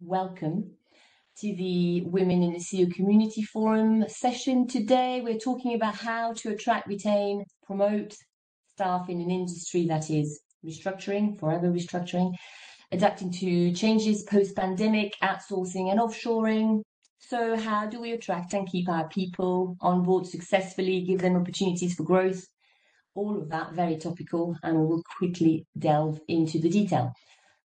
welcome to the Women in the COO Community Forum session. Today, we're talking about how to attract, retain, promote staff in an industry that is restructuring, forever restructuring, adapting to changes post pandemic, outsourcing, and offshoring. So, how do we attract and keep our people on board successfully, give them opportunities for growth? All of that very topical, and we'll quickly delve into the detail.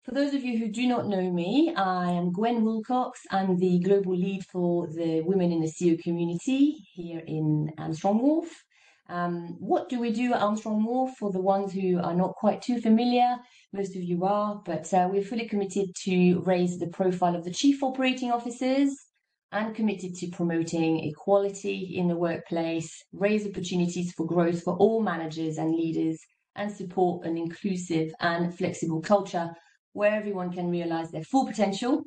For those of you who do not know me, I am Gwen Wilcox. I'm the global lead for the Women in the COO community here in Armstrong Wolfe. Um, what do we do at Armstrong Wolfe for the ones who are not quite too familiar? Most of you are, but uh, we're fully committed to raise the profile of the chief operating officers and committed to promoting equality in the workplace, raise opportunities for growth for all managers and leaders, and support an inclusive and flexible culture where everyone can realize their full potential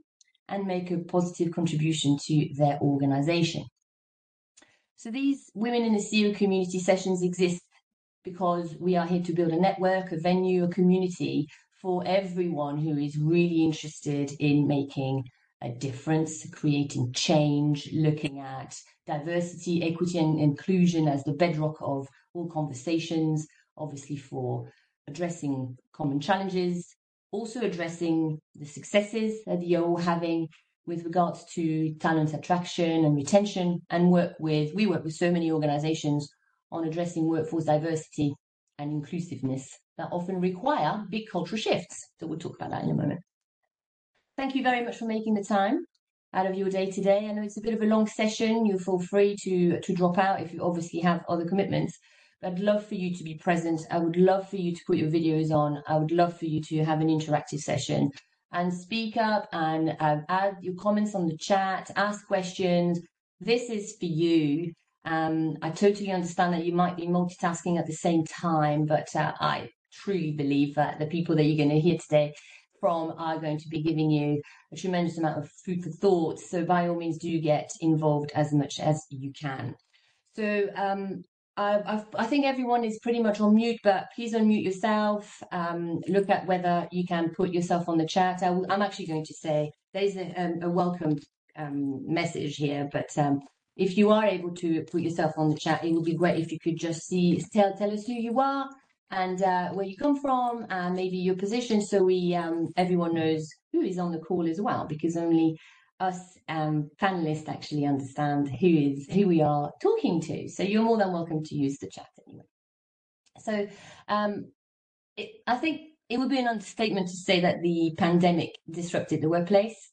and make a positive contribution to their organization. So these Women in the COO community sessions exist because we are here to build a network, a venue, a community for everyone who is really interested in making a difference, creating change, looking at diversity, equity, and inclusion as the bedrock of all conversations, obviously for addressing common challenges, also addressing the successes that you're having with regards to talent attraction and retention and work with we work with so many organizations on addressing workforce diversity and inclusiveness that often require big cultural shifts. So we'll talk about that in a moment. Thank you very much for making the time out of your day today. I know it's a bit of a long session. You feel free to to drop out if you obviously have other commitments I'd love for you to be present. I would love for you to put your videos on. I would love for you to have an interactive session and speak up and uh, add your comments on the chat, ask questions. This is for you. Um, I totally understand that you might be multitasking at the same time, but uh, I truly believe that the people that you're going to hear today from are going to be giving you a tremendous amount of food for thought. So by all means, do get involved as much as you can. So um, I, I, think everyone is pretty much on mute, but please unmute yourself. Um, look at whether you can put yourself on the chat. I, am actually going to say there's a, um, a welcome um, message here, but um, if you are able to put yourself on the chat, it would be great if you could just see tell tell us who you are and uh, where you come from, and maybe your position, so we um, everyone knows who is on the call as well, because only us um, panelists actually understand who is who we are talking to. So you're more than welcome to use the chat anyway. So um, it, I think it would be an understatement to say that the pandemic disrupted the workplace.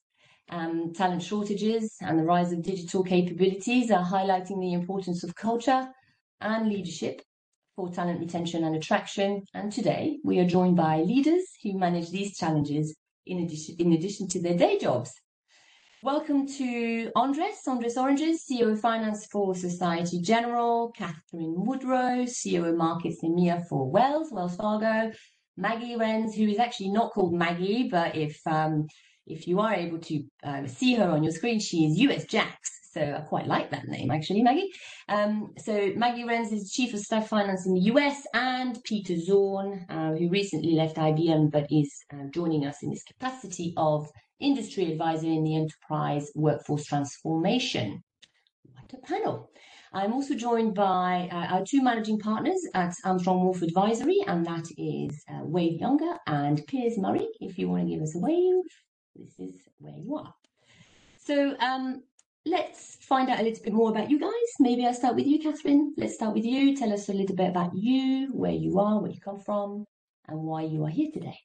Um, talent shortages and the rise of digital capabilities are highlighting the importance of culture and leadership for talent retention and attraction. And today we are joined by leaders who manage these challenges in addition, in addition to their day jobs. Welcome to Andres, Andres Oranges, COO of Finance for Societe Generale, Katherine Woodrow, COO of Markets EMEA for Wells, Wells Fargo, Maggie Renz, who is actually not called Maggie, but if um, if you are able to uh, see her on your screen, she is US Jax. So I quite like that name, actually, Maggie. Um, so Maggie Renz is Chief of Staff Finance in the US, and Peter Zorn, uh, who recently left IBM but is uh, joining us in this capacity of industry advisor in the enterprise workforce transformation. What a panel. I'm also joined by uh, our two managing partners at Armstrong Wolfe Advisory, and that is uh, Wade Younger and Piers Murray. If you want to give us a wave, this is where you are. So um, let's find out a little bit more about you guys. Maybe I'll start with you, Katherine. Let's start with you. Tell us a little bit about you, where you are, where you come from, and why you are here today.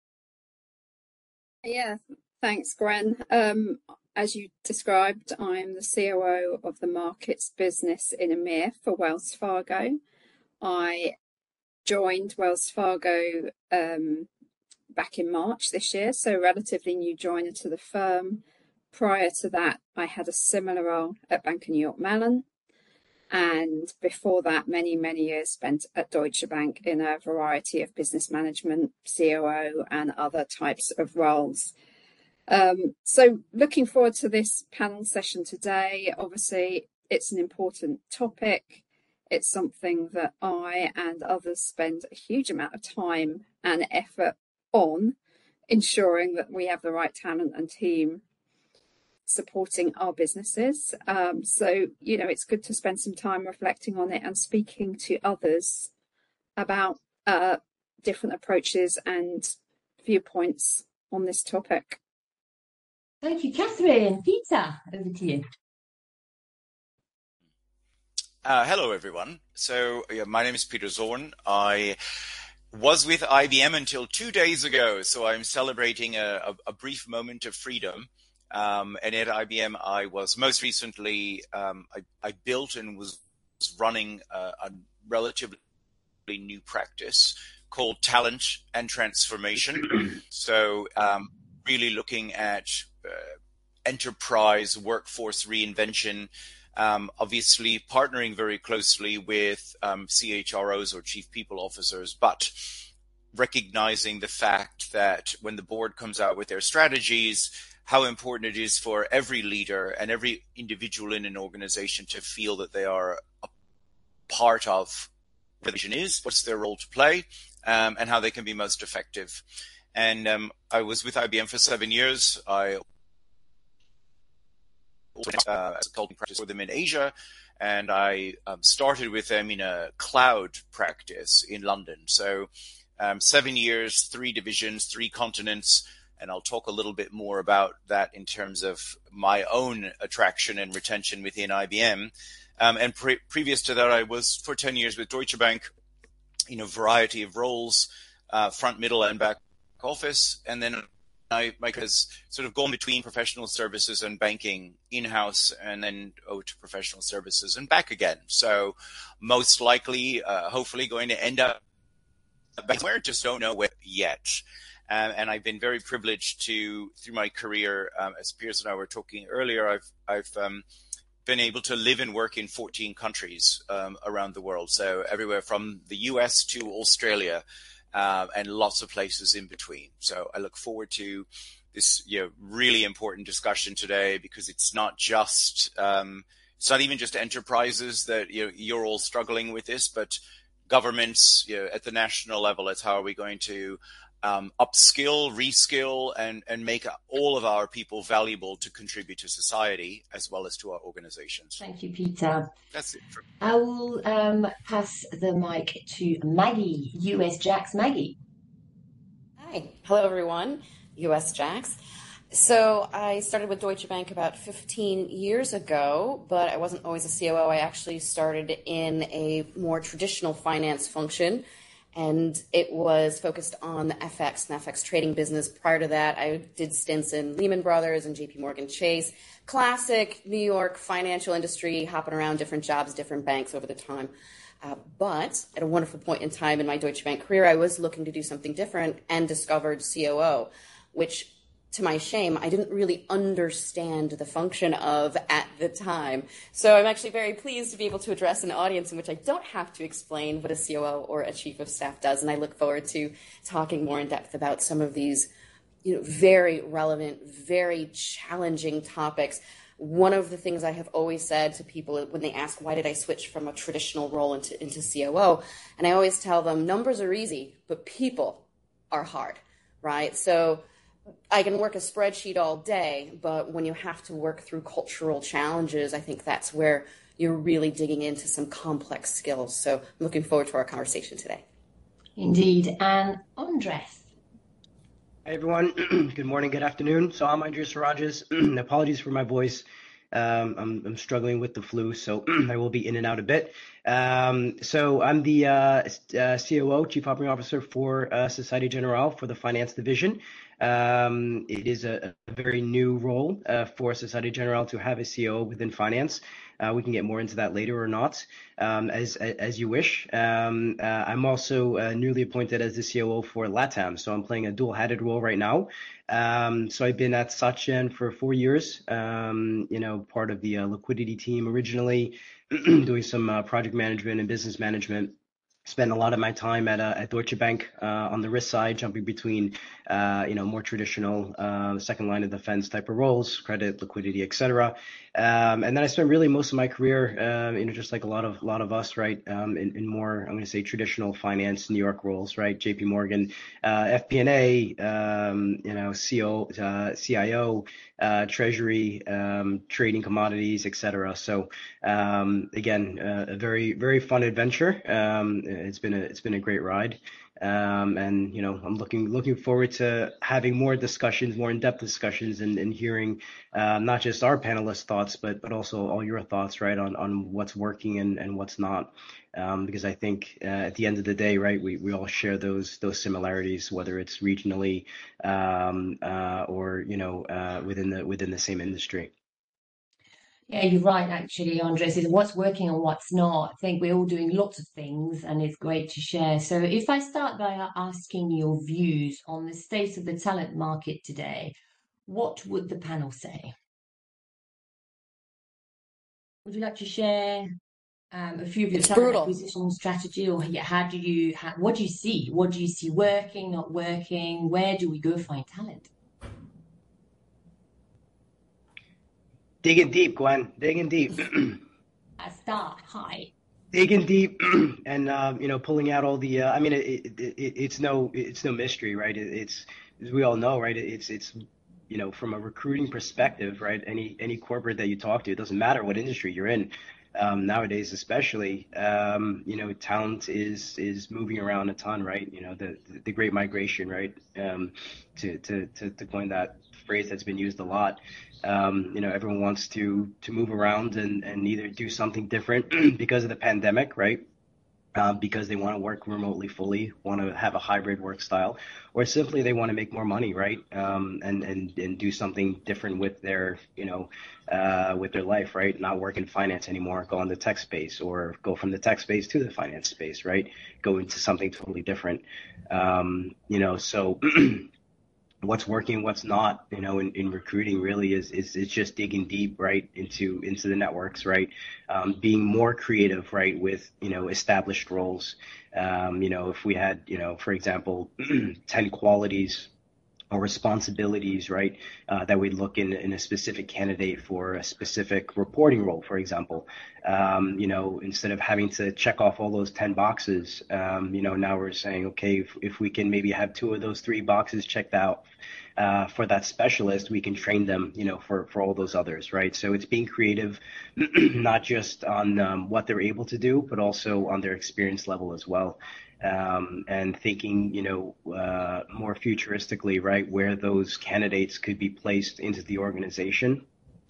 Yeah, Thanks, Gwen. Um, as you described, I'm the COO of the markets business in EMEA for Wells Fargo. I joined Wells Fargo um, back in March this year, so relatively new joiner to the firm. Prior to that, I had a similar role at Bank of New York Mellon. And before that, many, many years spent at Deutsche Bank in a variety of business management, COO, and other types of roles. Um, so looking forward to this panel session today. Obviously, it's an important topic. It's something that I and others spend a huge amount of time and effort on ensuring that we have the right talent and team supporting our businesses. Um, so, you know, it's good to spend some time reflecting on it and speaking to others about uh, different approaches and viewpoints on this topic. Thank you, Katherine. Peter, over to you. Uh, hello, everyone. So, yeah, my name is Peter Zorn. I was with IBM until two days ago, so I'm celebrating a, a, a brief moment of freedom. Um, and at IBM, I was most recently um, I, I, built and was running a, a, relatively new practice called Talent and Transformation. so, um, really looking at uh, enterprise workforce reinvention um, obviously partnering very closely with um, CHROs or chief people officers, but recognizing the fact that when the board comes out with their strategies, how important it is for every leader and every individual in an organization to feel that they are a part of what the vision is, what's their role to play, um, and how they can be most effective. And um, I was with IBM for seven years. I uh, as a consulting practice for them in Asia, and I um, started with them in a cloud practice in London. So um, seven years, three divisions, three continents, and I'll talk a little bit more about that in terms of my own attraction and retention within IBM. Um, and pre- previous to that, I was for 10 years with Deutsche Bank in a variety of roles, uh, front, middle, and back office. And then I, Mike has sort of gone between professional services and banking in-house and then over to professional services and back again. So most likely, uh, hopefully going to end up somewhere, just don't know where yet. Um, and I've been very privileged to, through my career, um, as Piers and I were talking earlier, I've, I've, um, been able to live and work in 14 countries um, around the world. So everywhere from the US to Australia, uh, and lots of places in between. So I look forward to this you know, really important discussion today because it's not just um, it's not even just enterprises that you know, you're all struggling with this, but governments you know, at the national level. It's how are we going to um, upskill, reskill, and and make all of our people valuable to contribute to society as well as to our organizations. Thank you, Peter. That's it. For- I will um, pass the mic to Maggie, US Jacks. Maggie. Hi, hello everyone, US Jacks. So I started with Deutsche Bank about 15 years ago, but I wasn't always a COO. I actually started in a more traditional finance function and it was focused on the FX and FX trading business. Prior to that, I did stints in Lehman Brothers and JP Morgan Chase. Classic New York financial industry, hopping around different jobs, different banks over the time. Uh, but at a wonderful point in time in my Deutsche Bank career, I was looking to do something different and discovered COO, which to my shame, I didn't really understand the function of at the time. So I'm actually very pleased to be able to address an audience in which I don't have to explain what a COO or a chief of staff does. And I look forward to talking more in depth about some of these you know, very relevant, very challenging topics. One of the things I have always said to people when they ask, why did I switch from a traditional role into, into COO? And I always tell them, numbers are easy, but people are hard, right? So I can work a spreadsheet all day, but when you have to work through cultural challenges, I think that's where you're really digging into some complex skills. So I'm looking forward to our conversation today. Indeed. And Andres. Hi, everyone. good morning, good afternoon. So I'm Andres Sirages. Apologies for my voice. Um, I'm, I'm, struggling with the flu, so I will be in and out a bit. Um, so I'm the uh, uh, COO, Chief Operating Officer for uh, Societe Generale for the finance division. Um, it is a, a, very new role uh, for Societe Generale to have a COO within finance. Uh, we can get more into that later or not, um, as as you wish. Um, uh, I'm also uh, newly appointed as the COO for LATAM, so I'm playing a dual-headed role right now. Um, so I've been at SocGen for four years. Um, you know, part of the uh, liquidity team originally, doing some uh, project management and business management spent a lot of my time at, uh, at Deutsche Bank uh, on the risk side, jumping between uh, you know more traditional uh, second line of defense type of roles, credit, liquidity, etc. Um, and then I spent really most of my career, uh, you know, just like a lot of lot of us, right, um, in, in, more I'm going to say traditional finance New York roles, right, J.P. Morgan, uh, FP&A, um, you know, CO, CIO, Treasury, um, trading commodities, etc. So um, again, a very very fun adventure. It's been a it's been a great ride. Um, and you know, I'm looking looking forward to having more discussions, more in-depth discussions, and, and hearing uh, not just our panelists' thoughts, but but also all your thoughts, right, on on what's working and and what's not. Um, because I think uh, at the end of the day, right, we, we all share those those similarities, whether it's regionally um, uh, or you know uh, within the within the same industry. Yeah, you're right, actually, Andres. Is what's working and what's not. I think we're all doing lots of things and it's great to share. So, if I start by asking your views on the state of the talent market today, what would the panel say? Would you like to share um, a few of your it's talent brutal. acquisition strategy, or how do you, how, what do you see? What do you see working, not working? Where do we go find talent? Digging deep, Gwen. Digging deep. A start high. Digging deep, and um, you know, pulling out all the. Uh, I mean, it, it, it, it's no, it's no mystery, right? it's as we all know, right? It's it's you know, from a recruiting perspective, right? Any any corporate that you talk to, it doesn't matter what industry you're in. Um, nowadays, especially, um, you know, talent is is moving around a ton, right? You know, the the great migration, right? Um, to, to to to coin that phrase that's been used a lot. Um, you know, everyone wants to to move around and and either do something different because of the pandemic, right? Uh, because they want to work remotely fully, want to have a hybrid work style, or simply they want to make more money, right? Um, and and and do something different with their, you know, uh, with their life, right? Not work in finance anymore, go on the tech space, or go from the tech space to the finance space, right? Go into something totally different. Um, you know, so what's working, what's not, you know, in, in recruiting really is, is, is just digging deep, right, into, into the networks, right? Um, being more creative, right, with, you know, established roles. Um, you know, if we had, you know, for example, 10 qualities or responsibilities, right, uh, that we look in, in a specific candidate for a specific reporting role, for example. Um, you know, instead of having to check off all those 10 boxes, um, you know, now we're saying, okay, if, if we can maybe have two of those three boxes checked out uh, for that specialist, we can train them, you know, for, for all those others, right? So it's being creative, not just on um, what they're able to do, but also on their experience level as well um, and thinking, you know, uh, more futuristically, right, where those candidates could be placed into the organization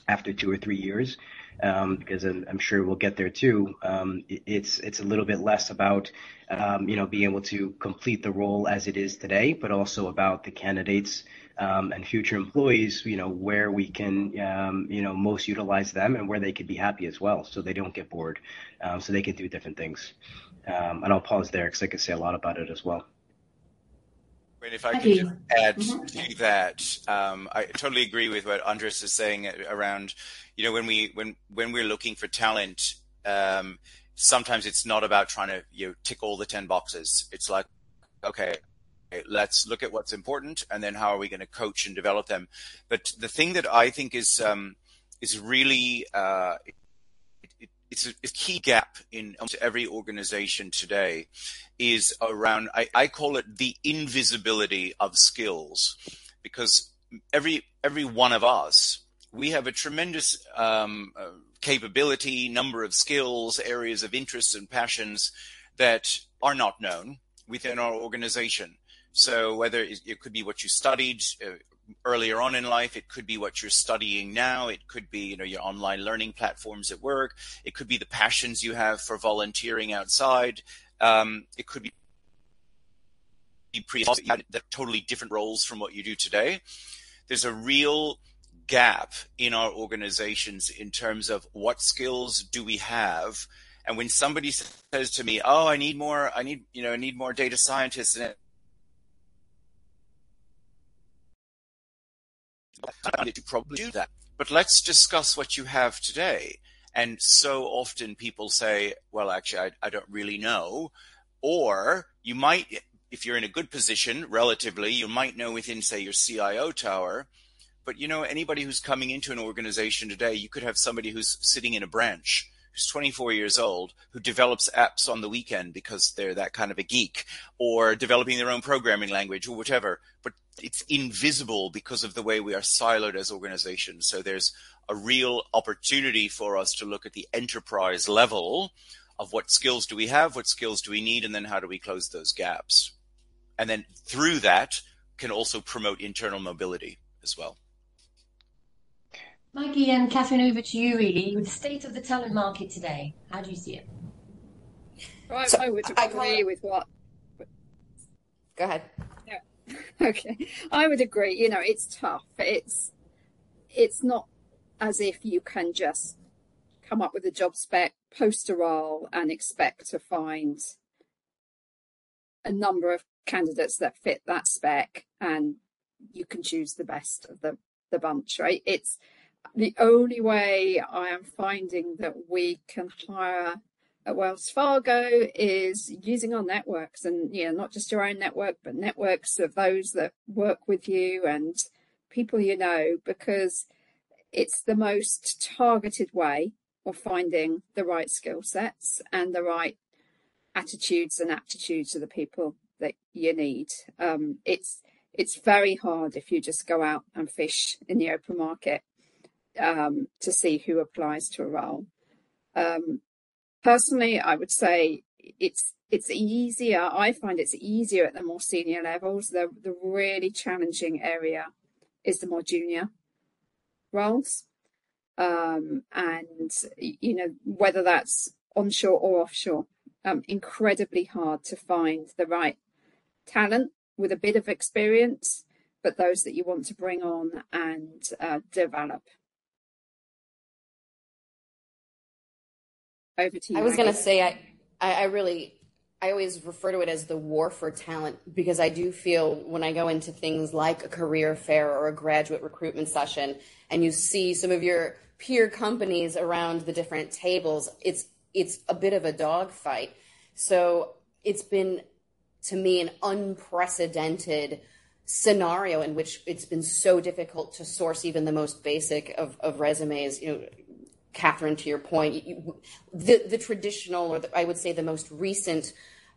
after two or three years. Um, because I'm, I'm, sure we'll get there too. Um, it, it's it's a little bit less about um, you know being able to complete the role as it is today, but also about the candidates um, and future employees. You know where we can um, you know most utilize them and where they could be happy as well, so they don't get bored, so they can do different things. Um, and I'll pause there because I could say a lot about it as well. And if I could just add mm-hmm. to that, um, I totally agree with what Andres is saying around, you know, when we when when we're looking for talent, um, sometimes it's not about trying to you know tick all the ten boxes. It's like, okay, let's look at what's important, and then how are we going to coach and develop them. But the thing that I think is um, is really uh, it's a, a, key gap in every organization today is around I, I, call it the invisibility of skills because every every one of us we have a tremendous um, uh, capability number of skills areas of interests and passions that are not known within our organization. So whether it, could be what you studied uh, earlier on in life. It could be what you're studying now. It could be, you know, your online learning platforms at work. It could be the passions you have for volunteering outside. Um, it could be pre totally different roles from what you do today. There's a real gap in our organizations in terms of what skills do we have. And when somebody says to me, "Oh, I need more. I need, you know, I need more data scientists," and to probably do that. But let's discuss what you have today. And so often people say, well, actually, I, I don't really know. Or you might, if you're in a good position relatively, you might know within, say, your CIO tower. But you know, anybody who's coming into an organization today, you could have somebody who's sitting in a branch who's 24 years old who develops apps on the weekend because they're that kind of a geek or developing their own programming language or whatever. But it's invisible because of the way we are siloed as organizations. So there's a real opportunity for us to look at the enterprise level of what skills do we have, what skills do we need, and then how do we close those gaps. And then through that can also promote internal mobility as well. Maggie and Katherine, over to you really. With the state of the talent market today, how do you see it? Right, so I would agree with what. Go ahead. Okay. I would agree. You know, it's tough. It's it's not as if you can just come up with a job spec, post a role, and expect to find a number of candidates that fit that spec and you can choose the best of the, the bunch, right? It's the only way I am finding that we can hire at Wells Fargo is using our networks and know not just your own network but networks of those that work with you and people you know because it's the most targeted way of finding the right skill sets and the right attitudes and aptitudes of the people that you need. Um, it's it's very hard if you just go out and fish in the open market um, to see who applies to a role. Um, personally, I would say it's it's easier. I find it's easier at the more senior levels. The the really challenging area is the more junior roles. Um, and, you know, whether that's onshore or offshore, um, incredibly hard to find the right talent with a bit of experience, but those that you want to bring on and uh, develop. Over to you. I was going to say, I, I really I always refer to it as the war for talent because I do feel when I go into things like a career fair or a graduate recruitment session and you see some of your peer companies around the different tables, it's it's a bit of a dogfight. So it's been to me an unprecedented scenario in which it's been so difficult to source even the most basic of, of resumes. You know, Katherine, to your point, you, the, the traditional, or the, I would say the most recent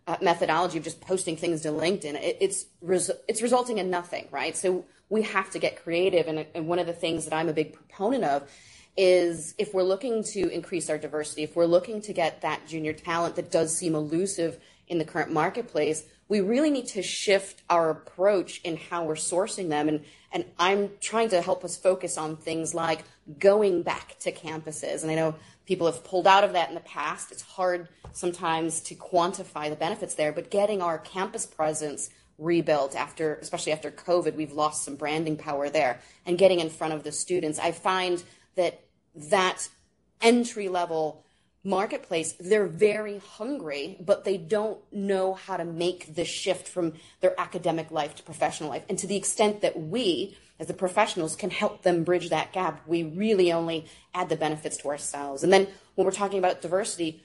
uh, methodology of just posting things to LinkedIn, it, it's res- it's resulting in nothing, right? So we have to get creative, and, and one of the things that I'm a big proponent of is if we're looking to increase our diversity, if we're looking to get that junior talent that does seem elusive in the current marketplace, we really need to shift our approach in how we're sourcing them. And, and I'm trying to help us focus on things like going back to campuses. And I know people have pulled out of that in the past. It's hard sometimes to quantify the benefits there, but getting our campus presence rebuilt after, especially after COVID, we've lost some branding power there and getting in front of the students. I find that that entry level marketplace, they're very hungry, but they don't know how to make the shift from their academic life to professional life. And to the extent that we, as the professionals, can help them bridge that gap, we really only add the benefits to ourselves. And then when we're talking about diversity,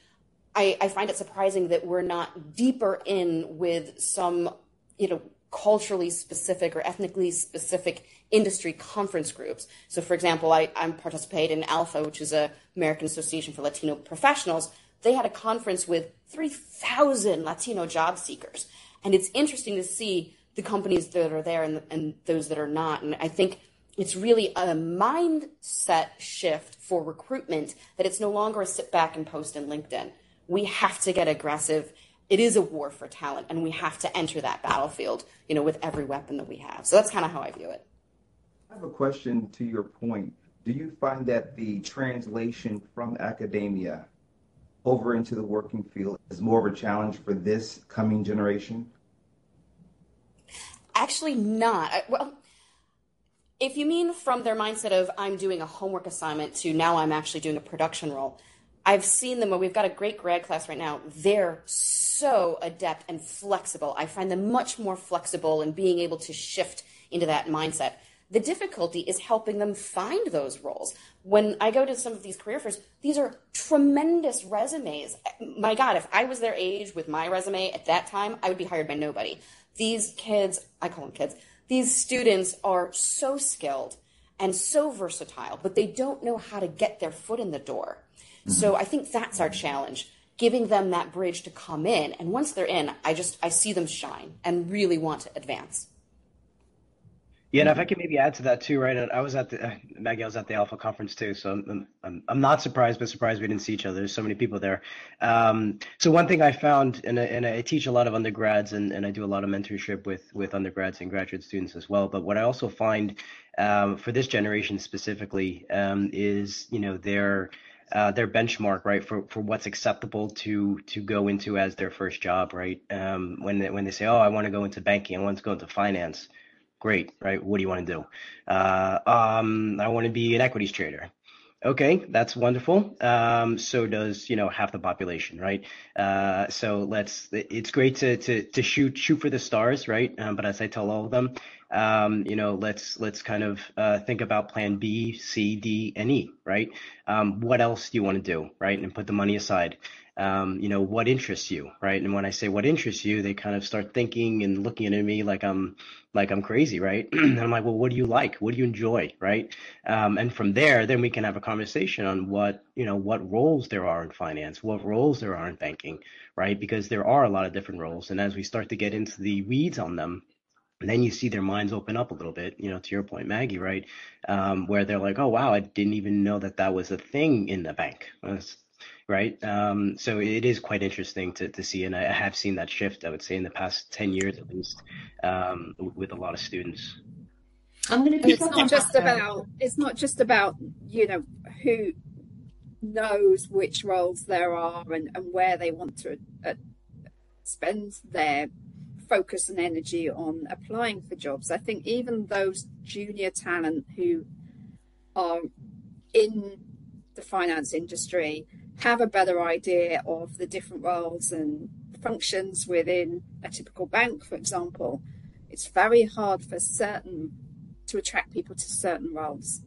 I, I find it surprising that we're not deeper in with some, you know, culturally specific or ethnically specific industry conference groups. So, for example, I, I participate in ALPFA, which is a American Association for Latino Professionals. They had a conference with 3,000 Latino job seekers. And it's interesting to see the companies that are there and, and those that are not. And I think it's really a mindset shift for recruitment that it's no longer a sit back and post in LinkedIn. We have to get aggressive. It is a war for talent, and we have to enter that battlefield, you know, with every weapon that we have. So that's kind of how I view it. I have a question to your point. Do you find that the translation from academia over into the working field is more of a challenge for this coming generation? Actually, not. Well, if you mean from their mindset of I'm doing a homework assignment to now I'm actually doing a production role, I've seen them. We've got a great grad class right now. They're so adept and flexible. I find them much more flexible in being able to shift into that mindset. The difficulty is helping them find those roles. When I go to some of these career fairs, these are tremendous resumes. My God, if I was their age with my resume at that time, I would be hired by nobody. These kids, I call them kids, these students are so skilled and so versatile, but they don't know how to get their foot in the door. Mm-hmm. So I think that's our challenge giving them that bridge to come in and once they're in i just i see them shine and really want to advance yeah, and if I can maybe add to that too, right? I was at the uh, Maggie, I was at the ALPFA conference too, so I'm, I'm I'm not surprised, but surprised we didn't see each other. There's so many people there. Um, so one thing I found, and I, and I teach a lot of undergrads, and, and I do a lot of mentorship with with undergrads and graduate students as well. But what I also find um, for this generation specifically um, is, you know, their uh, their benchmark, right, for, for what's acceptable to to go into as their first job, right? Um, when they, when they say, oh, I want to go into banking, I want to go into finance Great, right? What do you want to do? Uh, um, I want to be an equities trader. Okay, that's wonderful. Um, so does you know half the population, right? Uh, so let's. It's great to to to shoot shoot for the stars, right? Um, but as I tell all of them, um, you know, let's let's kind of uh, think about Plan B, C, D, and E, right? Um, what else do you want to do, right? And put the money aside um, you know, what interests you, right? And when I say what interests you, they kind of start thinking and looking at me like I'm like I'm crazy, right? and I'm like, well, what do you like? What do you enjoy, right? Um, and from there, then we can have a conversation on what you know what roles there are in finance, what roles there are in banking, right? Because there are a lot of different roles, and as we start to get into the weeds on them, and then you see their minds open up a little bit, you know, to your point, Maggie, right? Um, where they're like, oh, wow, I didn't even know that that was a thing in the bank. Right? Um, so it is quite interesting to, to see, and I have seen that shift. I would say in the past ten years at least, um, with a lot of students. I'm going to. It's not just about. It's not just about you know who knows which roles there are and, and where they want to uh, spend their focus and energy on applying for jobs. I think even those junior talent who are in the finance industry have a better idea of the different roles and functions within a typical bank, for example, it's very hard for certain to attract people to certain roles,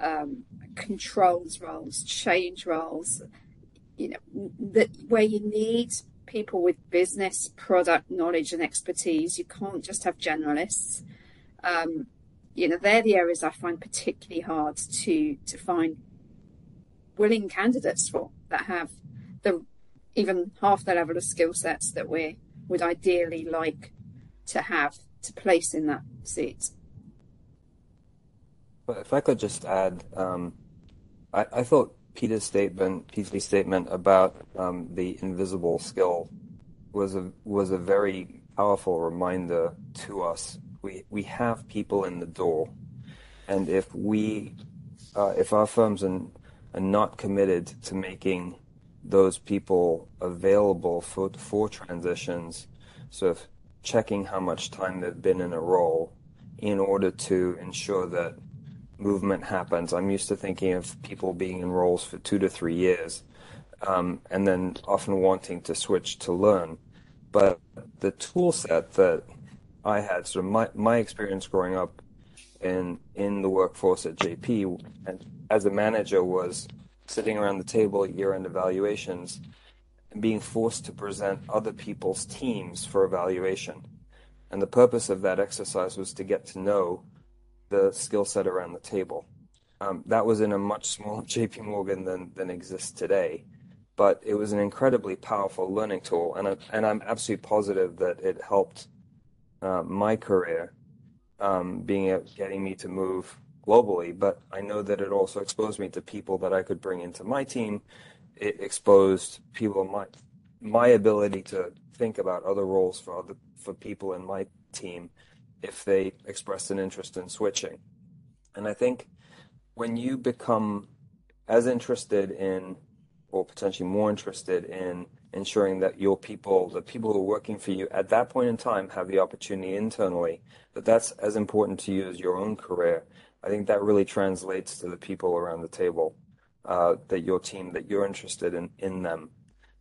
um, controls roles, change roles. You know that where you need people with business, product knowledge, and expertise. You can't just have generalists. Um, you know, they're the areas I find particularly hard to to find willing candidates for that have the even half the level of skill sets that we would ideally like to have to place in that seat. If I could just add, um, I, I, thought Peter's statement, Peter's statement about um, the invisible skill was a was a very powerful reminder to us. We we have people in the door, and if we uh, if our firms and and not committed to making those people available for for transitions, sort of checking how much time they've been in a role in order to ensure that movement happens. I'm used to thinking of people being in roles for two to three years, um, and then often wanting to switch to learn. But the tool set that I had, so my my experience growing up in in the workforce at JP and as a manager was sitting around the table at year-end evaluations and being forced to present other people's teams for evaluation. And the purpose of that exercise was to get to know the skill set around the table. Um, that was in a much smaller JP Morgan than, than exists today, but it was an incredibly powerful learning tool. And, I, and I'm absolutely positive that it helped uh, my career um, being getting me to move globally, but I know that it also exposed me to people that I could bring into my team. It exposed people my my ability to think about other roles for other for people in my team if they expressed an interest in switching. And I think when you become as interested in or potentially more interested in ensuring that your people, the people who are working for you at that point in time have the opportunity internally, that that's as important to you as your own career I think that really translates to the people around the table, uh, that your team, that you're interested in, in them.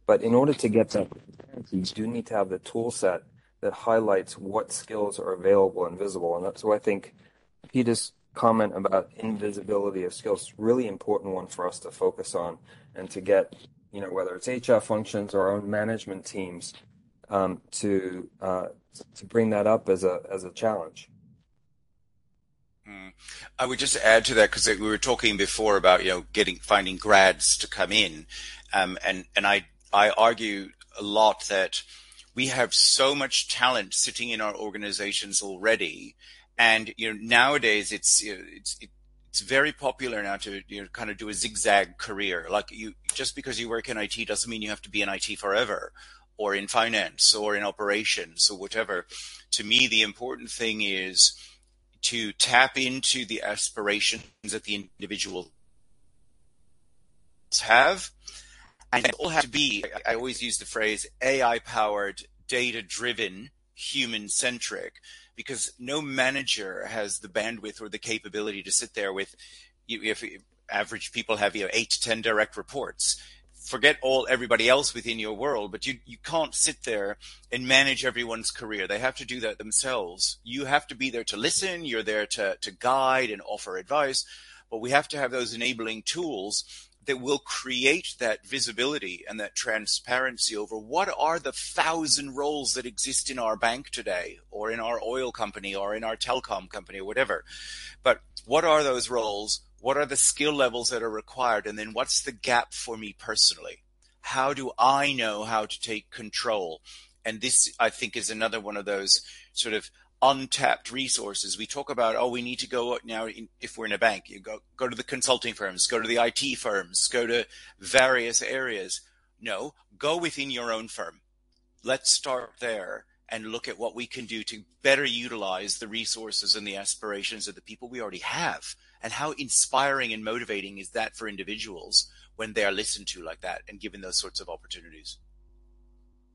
But in order to get that, you do need to have the tool set that highlights what skills are available and visible. And that's why I think Peter's comment about invisibility of skills, really important one for us to focus on and to get, you know, whether it's HR functions or our own management teams, um, to uh, to bring that up as a as a challenge. Hmm. I would just add to that because we were talking before about you know getting finding grads to come in, um, and and I I argue a lot that we have so much talent sitting in our organizations already, and you know nowadays it's you know, it's it, it's very popular now to you know kind of do a zigzag career. Like you just because you work in IT doesn't mean you have to be in IT forever or in finance or in operations or whatever. To me, the important thing is to tap into the aspirations that the individual have. And it all have to be, I always use the phrase AI powered, data driven, human centric, because no manager has the bandwidth or the capability to sit there with, if average people have, you know, eight to 10 direct reports forget all everybody else within your world, but you, you can't sit there and manage everyone's career. They have to do that themselves. You have to be there to listen. You're there to, to guide and offer advice, but we have to have those enabling tools that will create that visibility and that transparency over what are the thousand roles that exist in our bank today or in our oil company or in our telecom company or whatever. But what are those roles? What are the skill levels that are required? And then what's the gap for me personally? How do I know how to take control? And this, I think, is another one of those sort of untapped resources. We talk about, oh, we need to go now. In, if we're in a bank, you go go to the consulting firms, go to the IT firms, go to various areas. No, go within your own firm. Let's start there and look at what we can do to better utilize the resources and the aspirations of the people we already have and how inspiring and motivating is that for individuals when they are listened to like that and given those sorts of opportunities?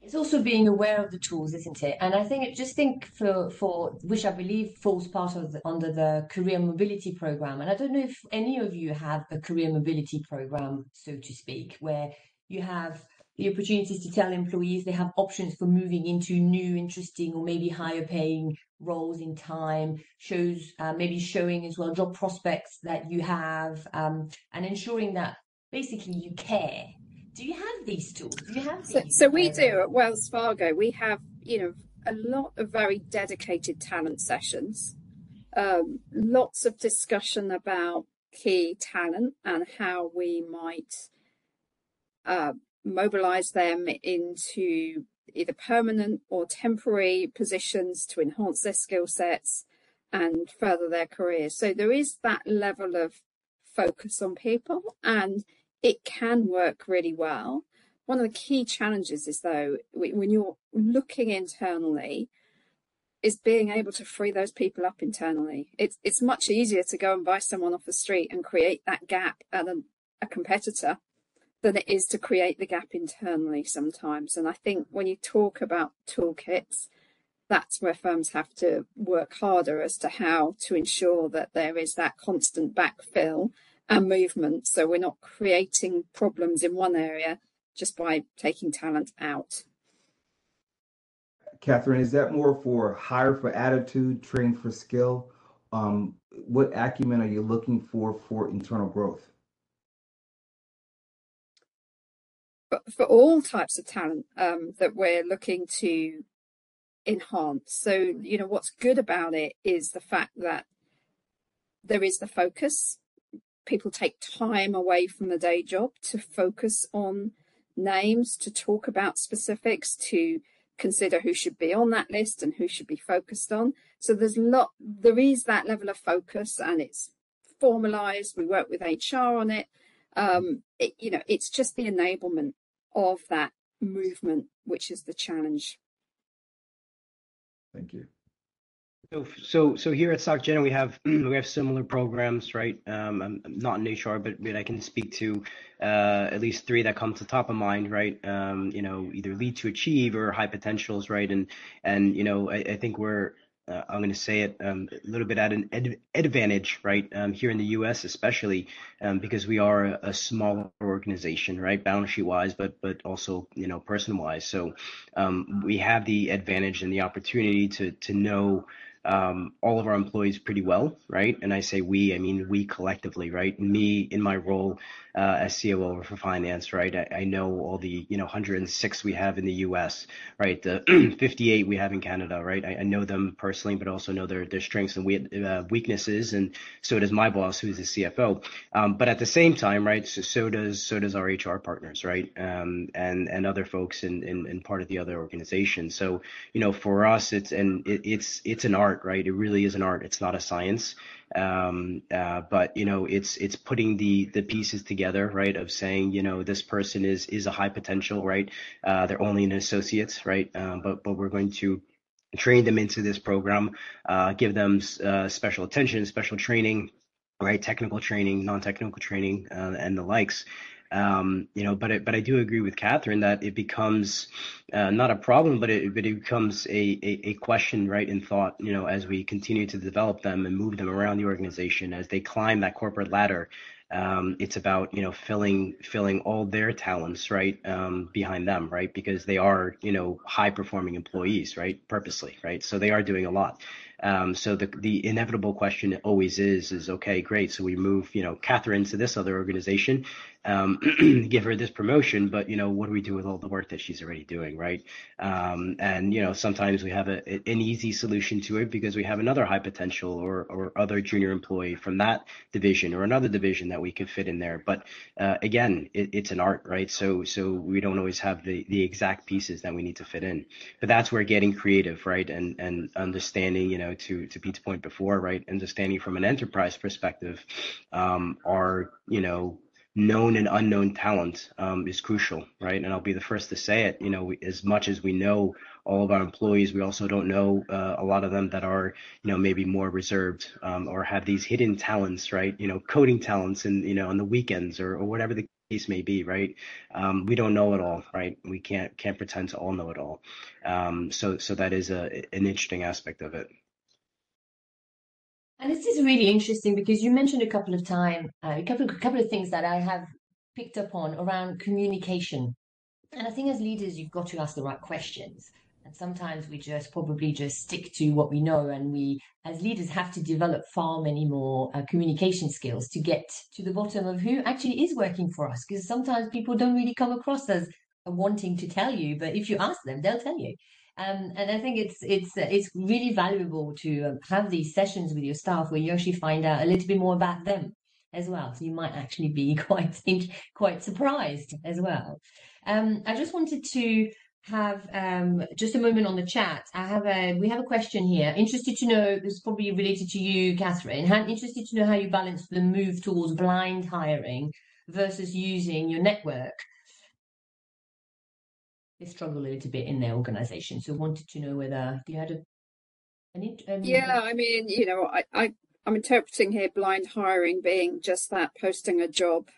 It's also being aware of the tools, isn't it? And I think it just think for for which I believe falls part of the, under the career mobility program. And I don't know if any of you have a career mobility program, so to speak, where you have the opportunities to tell employees they have options for moving into new, interesting, or maybe higher paying roles in time, shows uh, maybe showing as well job prospects that you have, um, and ensuring that basically you care. Do you have these tools? Do you have so, so we do at Wells Fargo. We have you know a lot of very dedicated talent sessions, um, lots of discussion about key talent and how we might uh, mobilize them into either permanent or temporary positions to enhance their skill sets and further their careers. So there is that level of focus on people and it can work really well. One of the key challenges is though, when you're looking internally, is being able to free those people up internally. It's it's much easier to go and buy someone off the street and create that gap at a, a competitor than it is to create the gap internally sometimes. And I think when you talk about toolkits, that's where firms have to work harder as to how to ensure that there is that constant backfill and movement. So we're not creating problems in one area just by taking talent out. Katherine, is that more for hire for attitude, train for skill? Um, what acumen are you looking for for internal growth? for all types of talent um, that we're looking to enhance. So, you know, what's good about it is the fact that there is the focus. People take time away from the day job to focus on names, to talk about specifics, to consider who should be on that list and who should be focused on. So there's lot there is that level of focus and it's formalized. We work with HR on it. Um, it, you know, it's just the enablement of that movement, which is the challenge. Thank you. So, so, here at SocGen, we have we have similar programs, right? Um, I'm, not in HR, but, but I can speak to uh, at least three that come to top of mind, right? Um, you know, either lead to achieve or high potentials, right? And and you know, I, I think we're uh, I'm going to say it um, a little bit at an advantage, right? Um, here in the U.S., especially um, because we are a, a smaller organization, right? Balance sheet wise, but but also you know person wise. So um, we have the advantage and the opportunity to to know um, all of our employees pretty well, right? And I say we, I mean we collectively, right? Me in my role uh, as COO for finance, right? I, I, know all the you know 106 we have in the U.S., right? The 58 we have in Canada, right? I, I, know them personally, but also know their their strengths and we, uh, weaknesses, and so does my boss, who's the CFO. Um, but at the same time, right? So, so does so does our HR partners, right? Um, and and other folks in, in in part of the other organization. So you know, for us, it's and it, it's it's an art, right? It really is an art. It's not a science. Um, uh, but you know, it's it's putting the the pieces together, right? Of saying, you know, this person is is a high potential, right? Uh, they're only an associate, right? Um, but but we're going to train them into this program, uh, give them uh, special attention, special training, right? Technical training, non-technical training, uh, and the likes. Um, you know, but it, but I do agree with Katherine that it becomes uh, not a problem, but it but it becomes a, a, a question, right, in thought. You know, as we continue to develop them and move them around the organization, as they climb that corporate ladder, um, it's about you know filling filling all their talents right um, behind them right because they are you know high performing employees right purposely right so they are doing a lot um, so the the inevitable question always is is okay great so we move you know Katherine to this other organization um, give her this promotion, but you know, what do we do with all the work that she's already doing, right? Um, and you know, sometimes we have a, an easy solution to it because we have another high potential or or other junior employee from that division or another division that we could fit in there. But uh, again, it, it's an art, right? So so we don't always have the the exact pieces that we need to fit in. But that's where getting creative, right, and and understanding, you know, to to Pete's point before, right, understanding from an enterprise perspective, um, are you know known and unknown talent um, is crucial, right? And I'll be the first to say it. You know, we, as much as we know all of our employees, we also don't know uh, a lot of them that are, you know, maybe more reserved um, or have these hidden talents, right? You know, coding talents, and you know, on the weekends or, or whatever the case may be, right? Um, we don't know it all, right? We can't can't pretend to all know it all. Um, so so that is a an interesting aspect of it. And this is really interesting because you mentioned a couple of times uh, a couple a couple of things that I have picked up on around communication. And I think as leaders, you've got to ask the right questions. And sometimes we just probably just stick to what we know, and we, as leaders, have to develop far many more uh, communication skills to get to the bottom of who actually is working for us. Because sometimes people don't really come across as wanting to tell you, but if you ask them, they'll tell you. Um, and I think it's it's uh, it's really valuable to um, have these sessions with your staff where you actually find out a little bit more about them as well. So you might actually be quite quite surprised as well. Um, I just wanted to have um, just a moment on the chat. I have a we have a question here. Interested to know this is probably related to you, Katherine. How, interested to know how you balance the move towards blind hiring versus using your network they struggle a little bit in their organization. So wanted to know whether you had a any, um, yeah, I mean, you know, I, I I'm interpreting here blind hiring being just that posting a job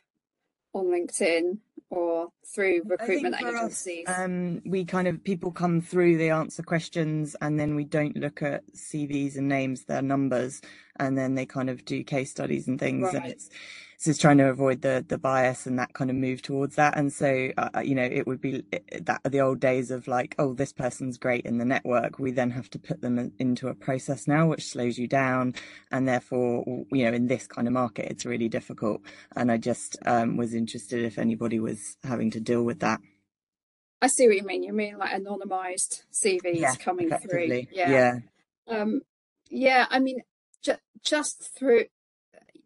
on LinkedIn or through recruitment agencies? Us, um, we kind of people come through, they answer questions, and then we don't look at CVs and names, their numbers, and then they kind of do case studies and things, right. and it's so it's trying to avoid the the bias and that kind of move towards that. And so, uh, uh you know, it would be that the old days of like, oh, this person's great in the network. We then have to put them into a process now, which slows you down, and therefore, you know, in this kind of market, it's really difficult. And I just um, was interested if anybody was having to deal with that. I see what you mean. You mean like anonymized CVs yeah, coming through? Yeah. Yeah. Um, yeah. I mean, ju- just through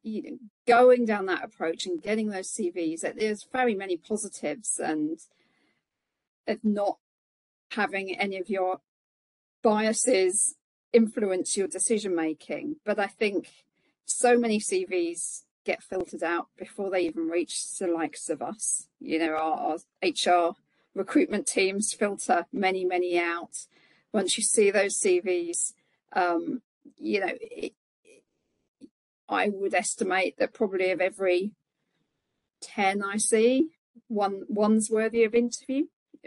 you know, going down that approach and getting those CVs, there's very many positives and of not having any of your biases influence your decision making. But I think so many CVs get filtered out before they even reach the likes of us. You know, our, our HR recruitment teams filter many, many out. Once you see those CVs, um, you know, it, I would estimate that probably of every 10 I see, one one's worthy of interview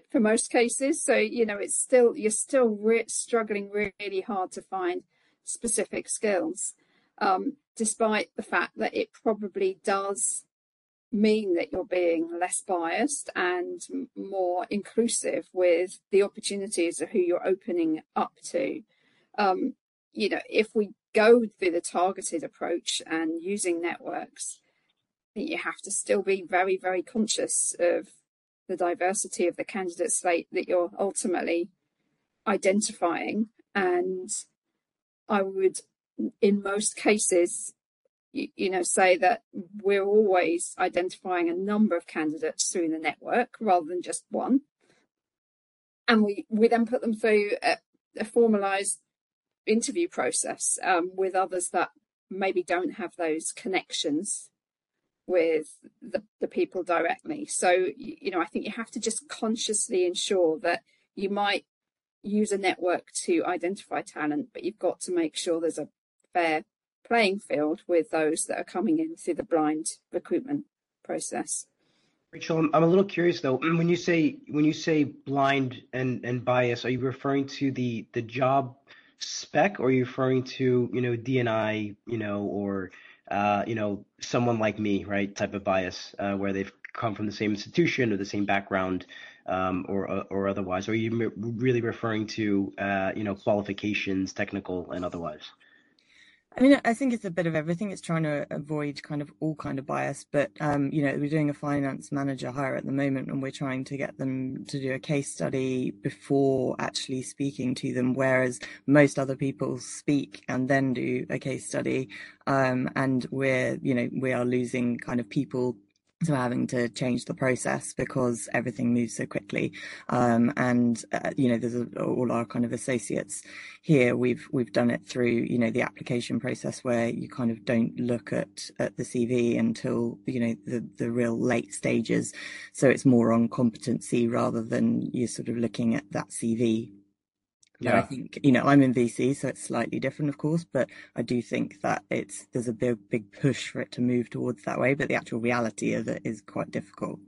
for most cases. So, you know, it's still, you're still re- struggling really hard to find specific skills, um, despite the fact that it probably does mean that you're being less biased and more inclusive with the opportunities of who you're opening up to. Um, you know, if we go through the targeted approach and using networks, you have to still be very, very conscious of the diversity of the candidate slate that you're ultimately identifying. And I would, in most cases, you, you, know, say that we're always identifying a number of candidates through the network rather than just one. And we, we then put them through a, a formalized interview process um, with others that maybe don't have those connections with the, the people directly. So, you know, I think you have to just consciously ensure that you might use a network to identify talent, but you've got to make sure there's a fair playing field with those that are coming in through the blind recruitment process. Rachel, I'm, I'm a little curious though. When you say when you say blind and, and bias, are you referring to the the job spec, or are you referring to you know D&I, you know, or uh, you know someone like me, right, type of bias, uh, where they've come from the same institution or the same background, um, or or otherwise? Or are you really referring to uh, you know qualifications, technical and otherwise? I mean, I think it's a bit of everything. It's trying to avoid kind of all kind of bias, but um, you know, we're doing a finance manager hire at the moment, and we're trying to get them to do a case study before actually speaking to them. Whereas most other people speak and then do a case study, um, and we're you know we are losing kind of people to having to change the process because everything moves so quickly. Um, and uh, you know, there's a, all our kind of associates here. We've we've done it through you know the application process where you kind of don't look at at the CV until you know the the real late stages. So it's more on competency rather than you're sort of looking at that CV yeah. I think, you know, I'm in VC, so it's slightly different, of course, but I do think that it's, there's a big, big push for it to move towards that way, but the actual reality of it is quite difficult.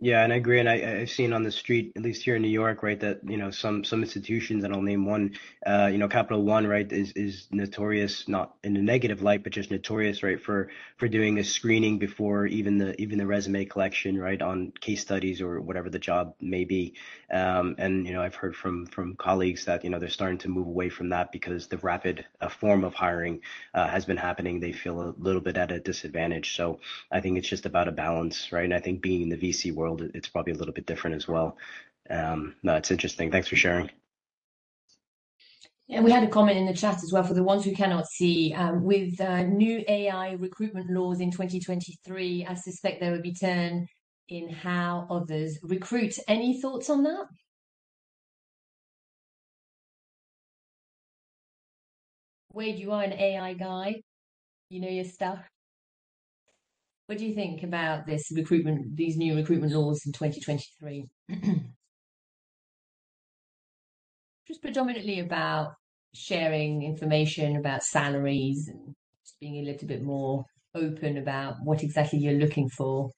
Yeah, and I agree. And I, I've seen on the street, at least here in New York, right, that you know some some institutions, and I'll name one, uh, you know, Capital One, right, is is notorious, not in a negative light, but just notorious, right, for for doing a screening before even the even the resume collection, right, on case studies or whatever the job may be. Um, and you know, I've heard from from colleagues that you know they're starting to move away from that because the rapid uh, form of hiring uh, has been happening. They feel a little bit at a disadvantage. So I think it's just about a balance, right? And I think being in the VC world world, it's probably a little bit different as well. Um, no, it's interesting. Thanks for sharing. And we had a comment in the chat as well for the ones who cannot see. Um, with uh, new AI recruitment laws in 2023, I suspect there will be turn in how others recruit. Any thoughts on that? Wade, you are an AI guy. You know your stuff. What do you think about this recruitment, these new recruitment laws in 2023? Just predominantly about sharing information about salaries and just being a little bit more open about what exactly you're looking for.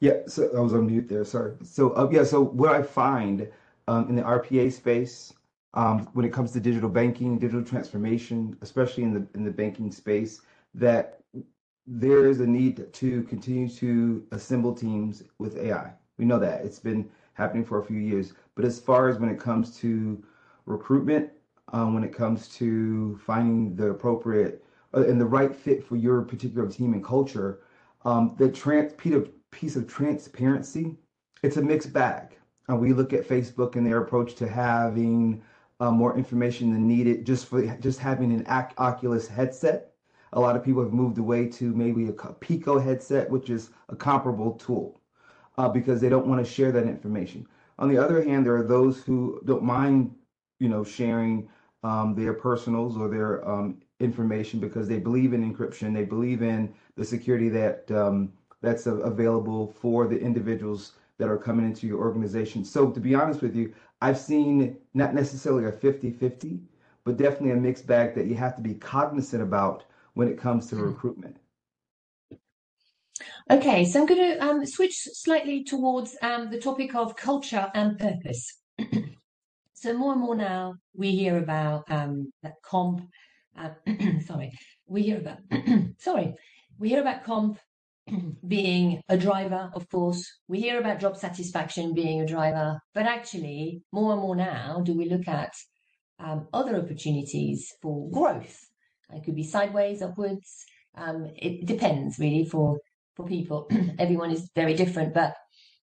Yeah, so I was on mute there. Sorry. So uh, yeah, so what I find um, in the RPA space um, when it comes to digital banking, digital transformation, especially in the in the banking space, that there is a need to continue to assemble teams with AI. We know that it's been happening for a few years. But as far as when it comes to recruitment, um, when it comes to finding the appropriate uh, and the right fit for your particular team and culture, um, the trans piece of transparency, it's a mixed bag. Uh, we look at Facebook and their approach to having uh, more information than needed just for just having an Oculus headset a lot of people have moved away to maybe a Pico headset, which is a comparable tool, uh, because they don't want to share that information. On the other hand, there are those who don't mind, you know, sharing um, their personals or their um, information because they believe in encryption. They believe in the security that um, that's available for the individuals that are coming into your organization. So to be honest with you, I've seen not necessarily a 50-50, but definitely a mixed bag that you have to be cognizant about when it comes to hmm. recruitment. Okay, so I'm going to um, switch slightly towards um, the topic of culture and purpose. so more and more now we hear about um, that comp. Uh, sorry, we hear about sorry, we hear about comp being a driver, of course. We hear about job satisfaction being a driver, but actually, more and more now, do we look at um, other opportunities for growth. It could be sideways, upwards. Um, it depends really for for people. Everyone is very different, but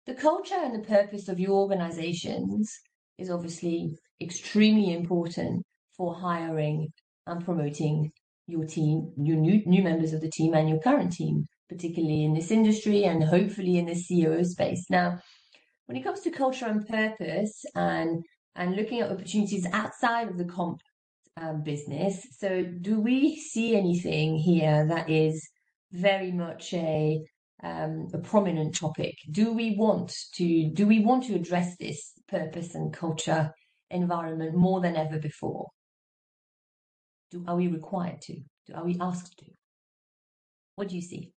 the culture and the purpose of your organizations is obviously extremely important for hiring and promoting your team, your new new members of the team and your current team, particularly in this industry and hopefully in the COO space. Now, when it comes to culture and purpose and and looking at opportunities outside of the comp um, business, so do we see anything here that is very much a um, a prominent topic? Do we want to do we want to address this purpose and culture environment more than ever before? Do, are we required to? Do, are we asked to? What do you see?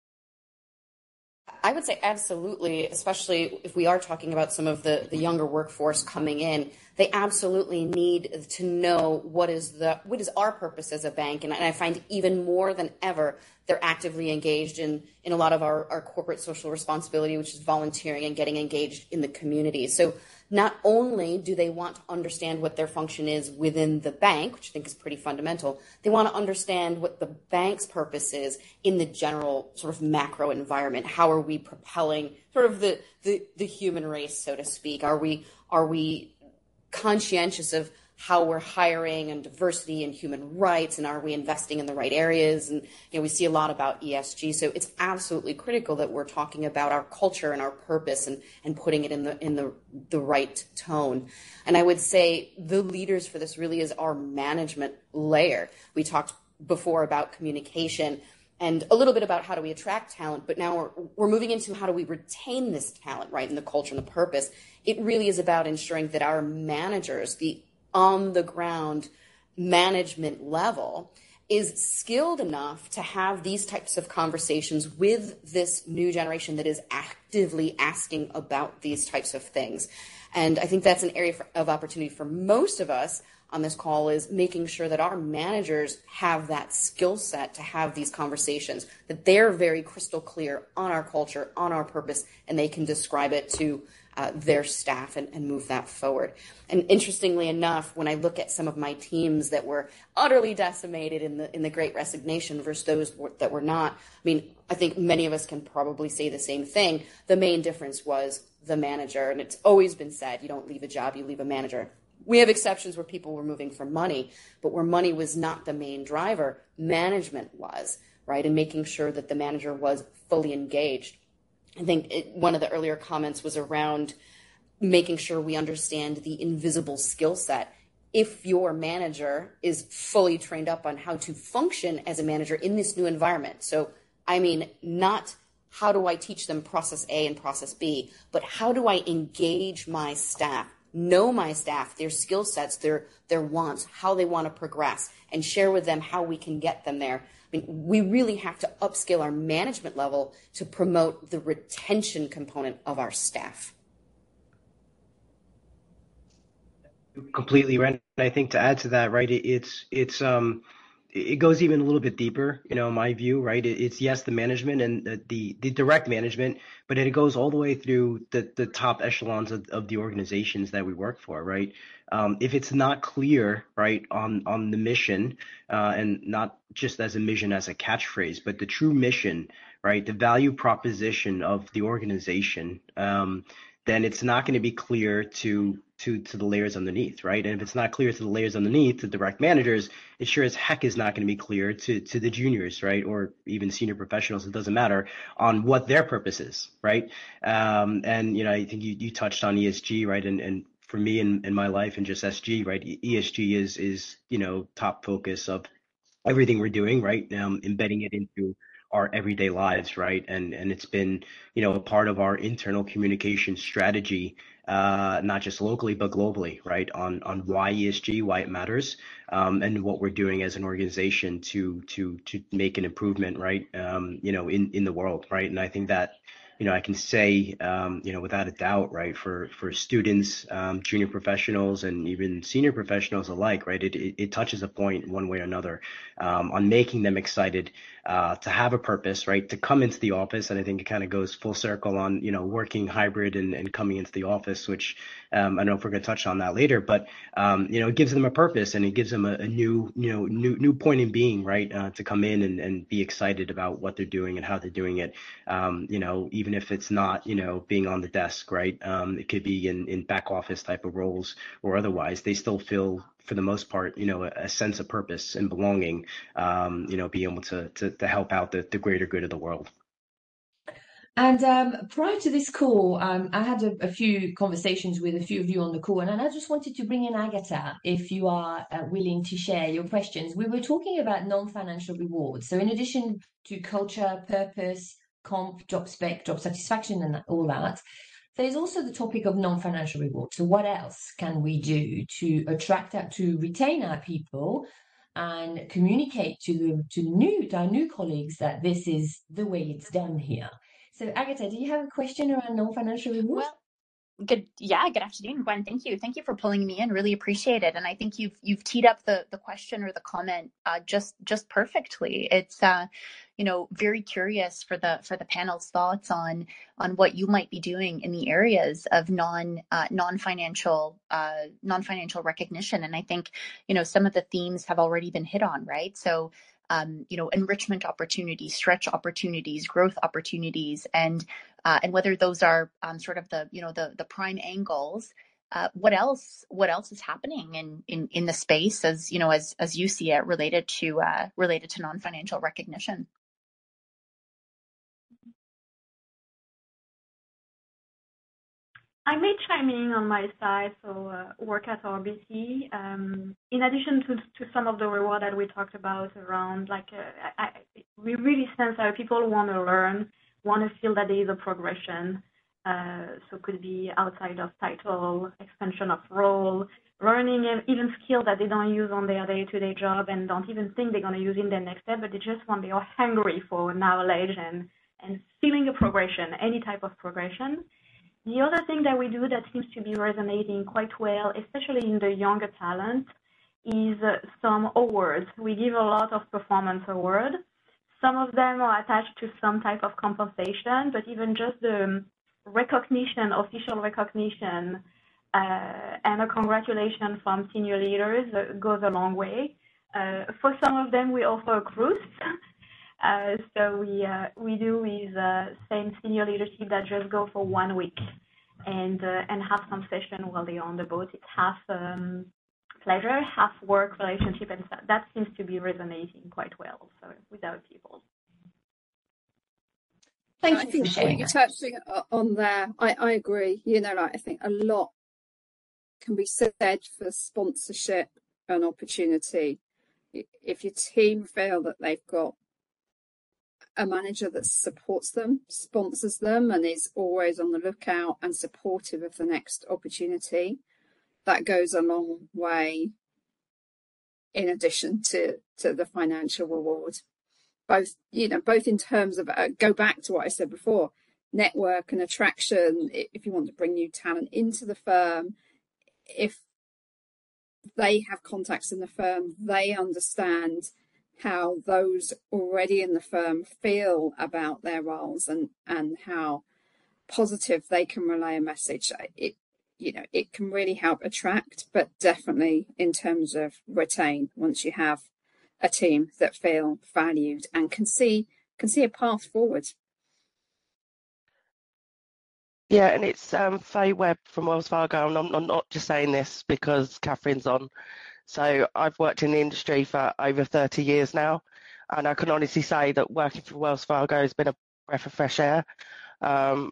I would say absolutely, especially if we are talking about some of the, the younger workforce coming in. They absolutely need to know what is the what is our purpose as a bank, and, and I find even more than ever they're actively engaged in in a lot of our, our corporate social responsibility, which is volunteering and getting engaged in the community. So not only do they want to understand what their function is within the bank, which I think is pretty fundamental, they want to understand what the bank's purpose is in the general sort of macro environment. How are we propelling sort of the, the, the human race, so to speak? Are we, are we conscientious of how we're hiring and diversity and human rights and are we investing in the right areas? And you know we see a lot about ESG so it's absolutely critical that we're talking about our culture and our purpose and and putting it in the in the the right tone. And I would say the leaders for this really is our management layer. We talked before about communication and a little bit about how do we attract talent, but now we're, we're moving into how do we retain this talent, right, and the culture and the purpose. It really is about ensuring that our managers, the on the ground management level is skilled enough to have these types of conversations with this new generation that is actively asking about these types of things. And I think that's an area for, of opportunity for most of us on this call is making sure that our managers have that skill set to have these conversations, that they're very crystal clear on our culture, on our purpose, and they can describe it to uh, their staff and, and move that forward. And interestingly enough, when I look at some of my teams that were utterly decimated in the in the Great Resignation versus those that were not, I mean, I think many of us can probably say the same thing. The main difference was the manager, and it's always been said: you don't leave a job, you leave a manager. We have exceptions where people were moving for money, but where money was not the main driver, management was right, and making sure that the manager was fully engaged. I think it, one of the earlier comments was around making sure we understand the invisible skill set. If your manager is fully trained up on how to function as a manager in this new environment. So, I mean, not how do I teach them process A and process B, but how do I engage my staff, know my staff, their skill sets, their, their wants, how they want to progress, and share with them how we can get them there we really have to upscale our management level to promote the retention component of our staff. Completely right. I think to add to that, right, it, it's it's um it goes even a little bit deeper, you know, my view, right? It, it's yes, the management and the, the, the direct management, but it goes all the way through the the top echelons of, of the organizations that we work for, right? Um, if it's not clear, right, on on the mission, uh, and not just as a mission as a catchphrase, but the true mission, right, the value proposition of the organization, um, then it's not going to be clear to to to the layers underneath, right? And if it's not clear to the layers underneath, the direct managers, it sure as heck is not going to be clear to to the juniors, right, or even senior professionals. It doesn't matter on what their purpose is, right? Um, and you know, I think you you touched on ESG, right, and and for me in, in my life and just SG, right? ESG is is you know top focus of everything we're doing, right? Um, embedding it into our everyday lives, right? And and it's been you know a part of our internal communication strategy, uh, not just locally but globally, right? On on why ESG, why it matters, um, and what we're doing as an organization to to to make an improvement, right? Um, you know, in in the world, right? And I think that you know, I can say, um, you know, without a doubt, right, for for students, um, junior professionals, and even senior professionals alike, right, it, it, it touches a point one way or another um, on making them excited uh, to have a purpose, right? To come into the office, and I think it kind of goes full circle on you know working hybrid and, and coming into the office, which um, I don't know if we're going to touch on that later, but um, you know it gives them a purpose and it gives them a, a new you know new new point in being, right? Uh, to come in and, and be excited about what they're doing and how they're doing it. Um, you know, even if it's not you know being on the desk, right? Um, it could be in in back office type of roles or otherwise. They still feel for the most part, you know, a, a sense of purpose and belonging, um, you know, be able to, to, to help out the, the greater good of the world. And um, prior to this call, um, I had a, a, few conversations with a few of you on the call, and I just wanted to bring in Agatha if you are uh, willing to share your questions. We were talking about non financial rewards. So, in addition to culture, purpose, comp, job spec, job satisfaction, and all that, there's also the topic of non-financial reward. So what else can we do to attract to retain our people and communicate to the to new to our new colleagues that this is the way it's done here. So Agatha, do you have a question around non-financial reward? Well, good yeah good afternoon gwen thank you thank you for pulling me in really appreciate it and i think you've you've teed up the the question or the comment uh, just just perfectly it's uh you know very curious for the for the panel's thoughts on on what you might be doing in the areas of non uh, non financial uh, non financial recognition and i think you know some of the themes have already been hit on right so um, you know, enrichment opportunities, stretch opportunities, growth opportunities, and uh, and whether those are um, sort of the you know the the prime angles. Uh, what else? What else is happening in, in in the space as you know as as you see it related to uh, related to non financial recognition? I may chime in on my side, so uh, work at RBC. Um, in addition to, to some of the reward that we talked about around, like, uh, we really sense that people want to learn, want to feel that there is a progression. Uh, so could be outside of title, expansion of role, learning even skills that they don't use on their day-to-day job and don't even think they're going to use in their next step, but they just want, they are hungry for knowledge and feeling a progression, any type of progression. The other thing that we do that seems to be resonating quite well, especially in the younger talent, is uh, some awards. We give a lot of performance awards. Some of them are attached to some type of compensation, but even just the recognition, official recognition, uh, and a congratulation from senior leaders uh, goes a long way. Uh, for some of them, we offer a cruise. Uh, so we uh, we do with uh, same senior leadership that just go for one week and and have some session while they're on the boat. It's half um, pleasure, half work relationship, and that seems to be resonating quite well. So with our people. Thank you I think what you're touching on there, I, I agree. You know, like I think a lot can be said for sponsorship and opportunity. If your team feel that they've got a manager that supports them, sponsors them, and is always on the lookout and supportive of the next opportunity, that goes a long way in addition to, to the financial reward. Both, you know, both in terms of, uh, go back to what I said before, network and attraction, if you want to bring new talent into the firm, if they have contacts in the firm, they understand how those already in the firm feel about their roles and and how positive they can relay a message. It you know it can really help attract but definitely in terms of retain once you have a team that feel valued and can see can see a path forward. Yeah and it's um faye webb from wells fargo and I'm, I'm not just saying this because Katherine's on so I've worked in the industry for over 30 years now, and I can honestly say that working for Wells Fargo has been a breath of fresh air. Um,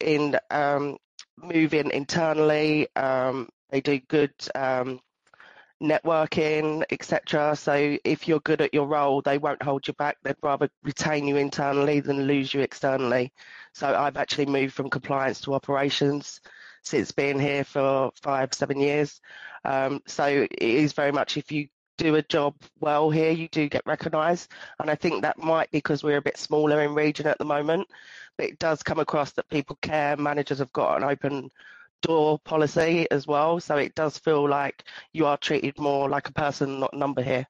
in um, moving internally, um, they do good um, networking, etc. So if you're good at your role, they won't hold you back. They'd rather retain you internally than lose you externally. So I've actually moved from compliance to operations since being here for five, seven years. Um, so it is very much if you do a job well here, you do get recognised. And I think that might be because we're a bit smaller in region at the moment, but it does come across that people care. Managers have got an open door policy as well, so it does feel like you are treated more like a person, not a number here.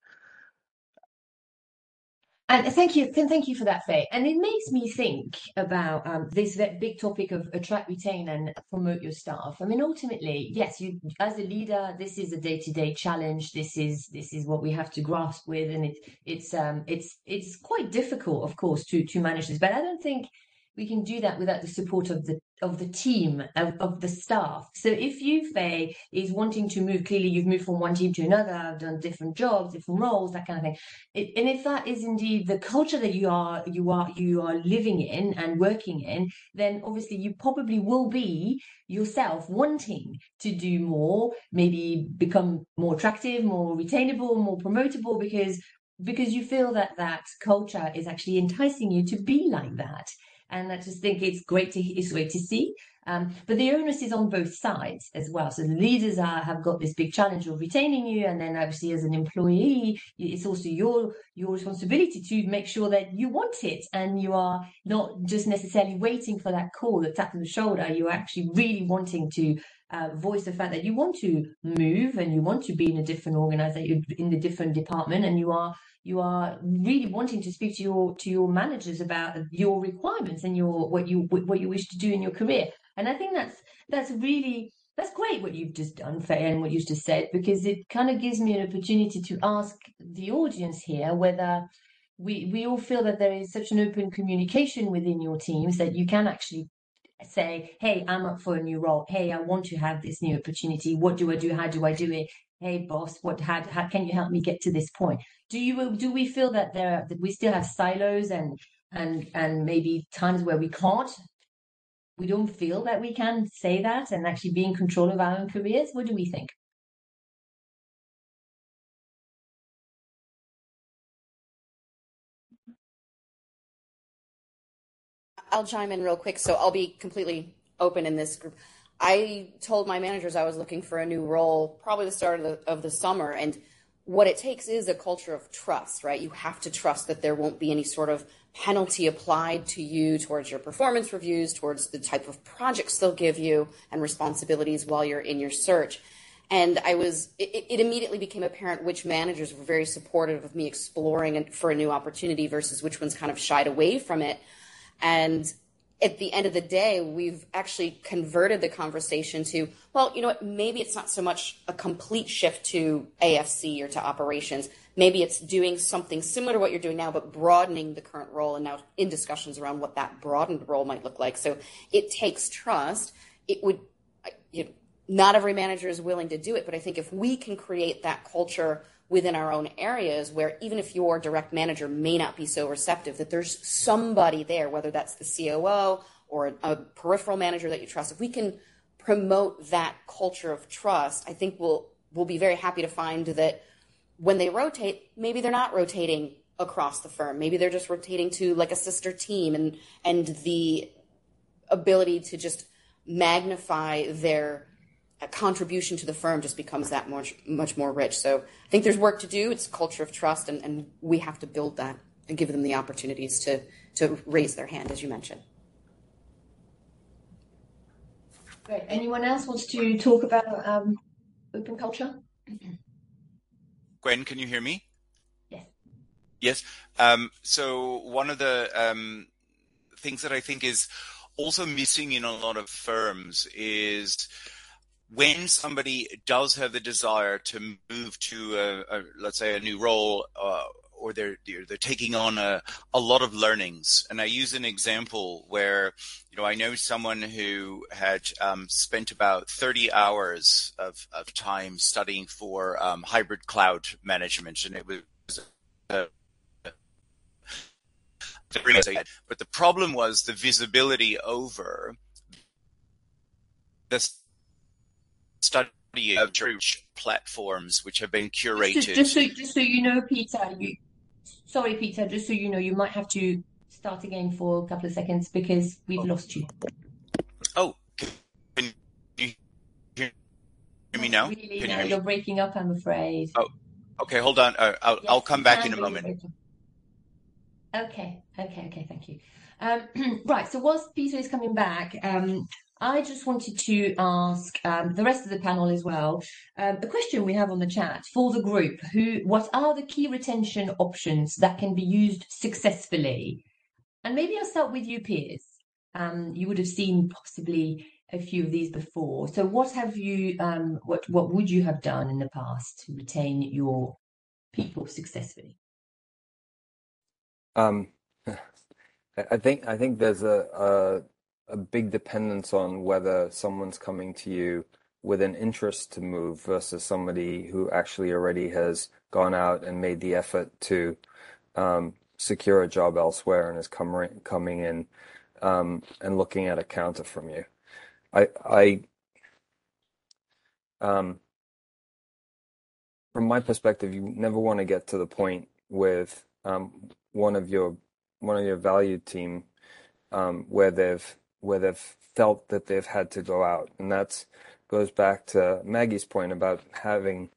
And thank you, thank you for that, Faye. And it makes me think about um, this big topic of attract, retain, and promote your staff. I mean, ultimately, yes, you as a leader, this is a day-to-day challenge. This is this is what we have to grasp with, and it, it's um it's it's quite difficult, of course, to to manage this. But I don't think we can do that without the support of the of the team of, of the staff. So if you faye uh, is wanting to move clearly you've moved from one team to another i've done different jobs different roles that kind of thing. It, and if that is indeed the culture that you are you are you are living in and working in then obviously you probably will be yourself wanting to do more maybe become more attractive more retainable more promotable because because you feel that that culture is actually enticing you to be like that and I just think it's great to it's great to see. Um, but the onus is on both sides as well. So the leaders are, have got this big challenge of retaining you, and then obviously as an employee, it's also your your responsibility to make sure that you want it and you are not just necessarily waiting for that call, the tap on the shoulder. You're actually really wanting to uh, voice the fact that you want to move and you want to be in a different organization, in a different department, and you are you are really wanting to speak to your to your managers about your requirements and your what you what you wish to do in your career. And I think that's that's really that's great what you've just done, Faye, and what you've just said, because it kind of gives me an opportunity to ask the audience here whether we we all feel that there is such an open communication within your teams that you can actually say, hey, I'm up for a new role. Hey, I want to have this new opportunity. What do I do? How do I do it? Hey, boss, what how, how can you help me get to this point? Do you do we feel that there that we still have silos and and and maybe times where we can't we don't feel that we can say that and actually be in control of our own careers? What do we think? I'll chime in real quick. So I'll be completely open in this group. I told my managers I was looking for a new role probably the start of the, of the summer. And what it takes is a culture of trust, right? You have to trust that there won't be any sort of penalty applied to you towards your performance reviews, towards the type of projects they'll give you and responsibilities while you're in your search. And I was, it, it immediately became apparent which managers were very supportive of me exploring for a new opportunity versus which ones kind of shied away from it. And at the end of the day, we've actually converted the conversation to, well, you know what, maybe it's not so much a complete shift to AFC or to operations. Maybe it's doing something similar to what you're doing now, but broadening the current role and now in discussions around what that broadened role might look like. So it takes trust. It would, you know, not every manager is willing to do it, but I think if we can create that culture within our own areas where even if your direct manager may not be so receptive, that there's somebody there, whether that's the COO or a, peripheral manager that you trust. If we can promote that culture of trust, I think we'll we'll be very happy to find that when they rotate, maybe they're not rotating across the firm. Maybe they're just rotating to like a sister team and and the ability to just magnify their contribution to the firm just becomes that much much more rich. So I think there's work to do. It's a culture of trust, and, and we have to build that and give them the opportunities to to raise their hand, as you mentioned. Great. Anyone else wants to talk about um, open culture? Gwen, can you hear me? Yes. Yes. Um, so one of the um, things that I think is also missing in a lot of firms is when somebody does have the desire to move to a, a let's say a new role uh, or they're, they're, taking on a, a lot of learnings. And i use an example where you know i know someone who had um, spent about 30 hours of, of time studying for um, hybrid cloud management and it was uh, but the problem was the visibility over this study of church platforms which have been curated. Just, just, so, just so you know, Peter, you, sorry, Peter, just so you know, you might have to start again for a couple of seconds because we've oh. lost you. Oh, can you hear me now? Really, no, you are breaking up, I'm afraid. Oh, okay, hold on. Uh, I'll, yes, I'll come back in a moment. Okay, okay, okay, thank you. Um, right, so whilst Peter is coming back, um, I just wanted to ask um, the rest of the panel as well um, a question we have on the chat for the group. Who, what are the key retention options that can be used successfully? And maybe I'll start with you, Piers. Um, you would have seen possibly a few of these before. So, what have you? Um, what what would you have done in the past to retain your people successfully? Um, I think I think there's a, a a big dependence on whether someone's coming to you with an interest to move versus somebody who actually already has gone out and made the effort to um, secure a job elsewhere and is coming coming in um, and looking at a counter from you. I I um, from my perspective, you never want to get to the point with um, one of your one of your valued team um, where they've where they've felt that they've had to go out, and that goes back to Maggie's point about having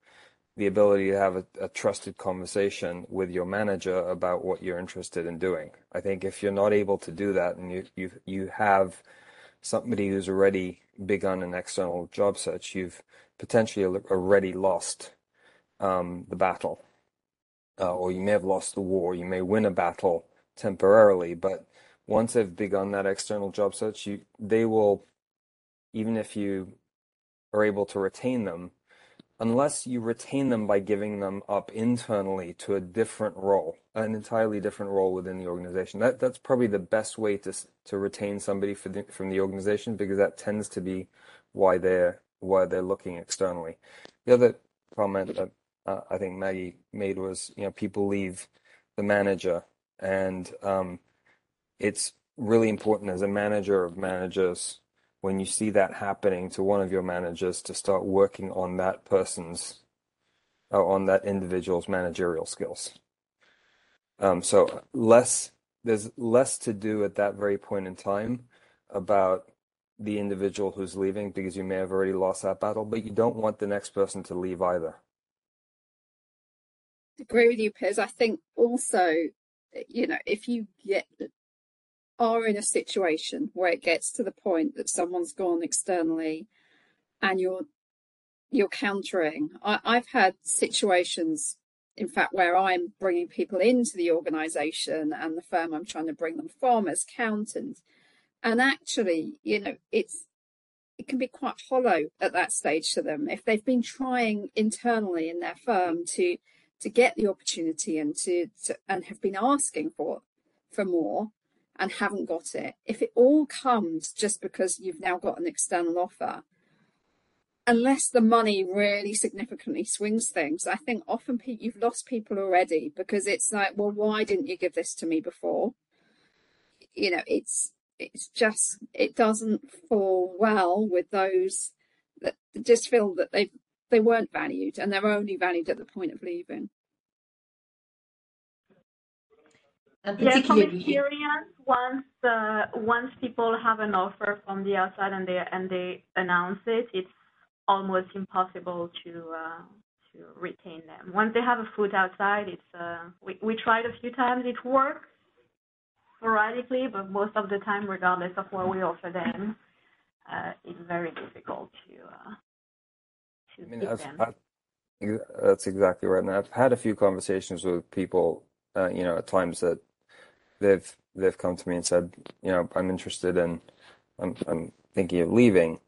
the ability to have a, a trusted conversation with your manager about what you're interested in doing. I think if you're not able to do that, and you you you have somebody who's already begun an external job search, you've potentially already lost um, the battle, uh, or you may have lost the war. You may win a battle temporarily, but once they've begun that external job search, you they will, even if you are able to retain them, unless you retain them by giving them up internally to a different role, an entirely different role within the organization. That that's probably the best way to to retain somebody the, from the organization because that tends to be why they're why they're looking externally. The other comment that uh, I think Maggie made was, you know, people leave the manager, and um, it's really important as a manager of managers when you see that happening to one of your managers to start working on that person's uh, on that individual's managerial skills. Um, so less there's less to do at that very point in time about the individual who's leaving because you may have already lost that battle, but you don't want the next person to leave either. I Agree with you, Piers. I think also, you know, if you get are in a situation where it gets to the point that someone's gone externally and you're you're countering. I, I've had situations, in fact, where I'm bringing people into the organisation and the firm I'm trying to bring them from as accountants, and actually, you know, it's it can be quite hollow at that stage to them if they've been trying internally in their firm to to get the opportunity and to, to and have been asking for for more and haven't got it, if it all comes just because you've now got an external offer, unless the money really significantly swings things, I think often pe- you've lost people already because it's like, well, why didn't you give this to me before? You know, it's it's just it doesn't fall well with those that just feel that they they weren't valued and they're only valued at the point of leaving. And yeah, from experience, once uh, once people have an offer from the outside and they and they announce it, it's almost impossible to uh, to retain them. Once they have a foot outside, it's uh, we we tried a few times, it works sporadically, but most of the time, regardless of what we offer them, uh, it's very difficult to uh, to I mean, keep them. I've, that's exactly right. And I've had a few conversations with people, uh, you know, at times that they've they've come to me and said, you know, I'm interested in, I'm I'm thinking of leaving,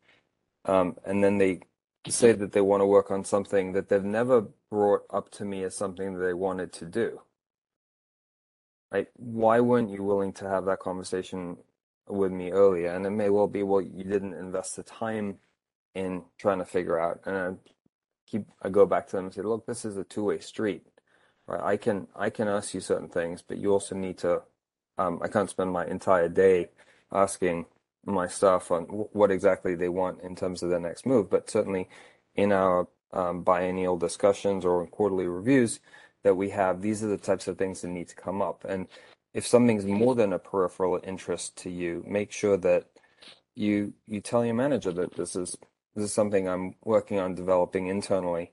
um, and then they say that they want to work on something that they've never brought up to me as something that they wanted to do. Like, why weren't you willing to have that conversation with me earlier? And it may well be, well, you didn't invest the time in trying to figure out. And I keep, I go back to them and say, look, this is a two-way street, right? I can, I can ask you certain things, but you also need to um, I can't spend my entire day asking my staff on what exactly they want in terms of their next move. But certainly in our um, biennial discussions or quarterly reviews that we have, these are the types of things that need to come up. And if something's more than a peripheral interest to you, make sure that you you tell your manager that this is this is something I'm working on developing internally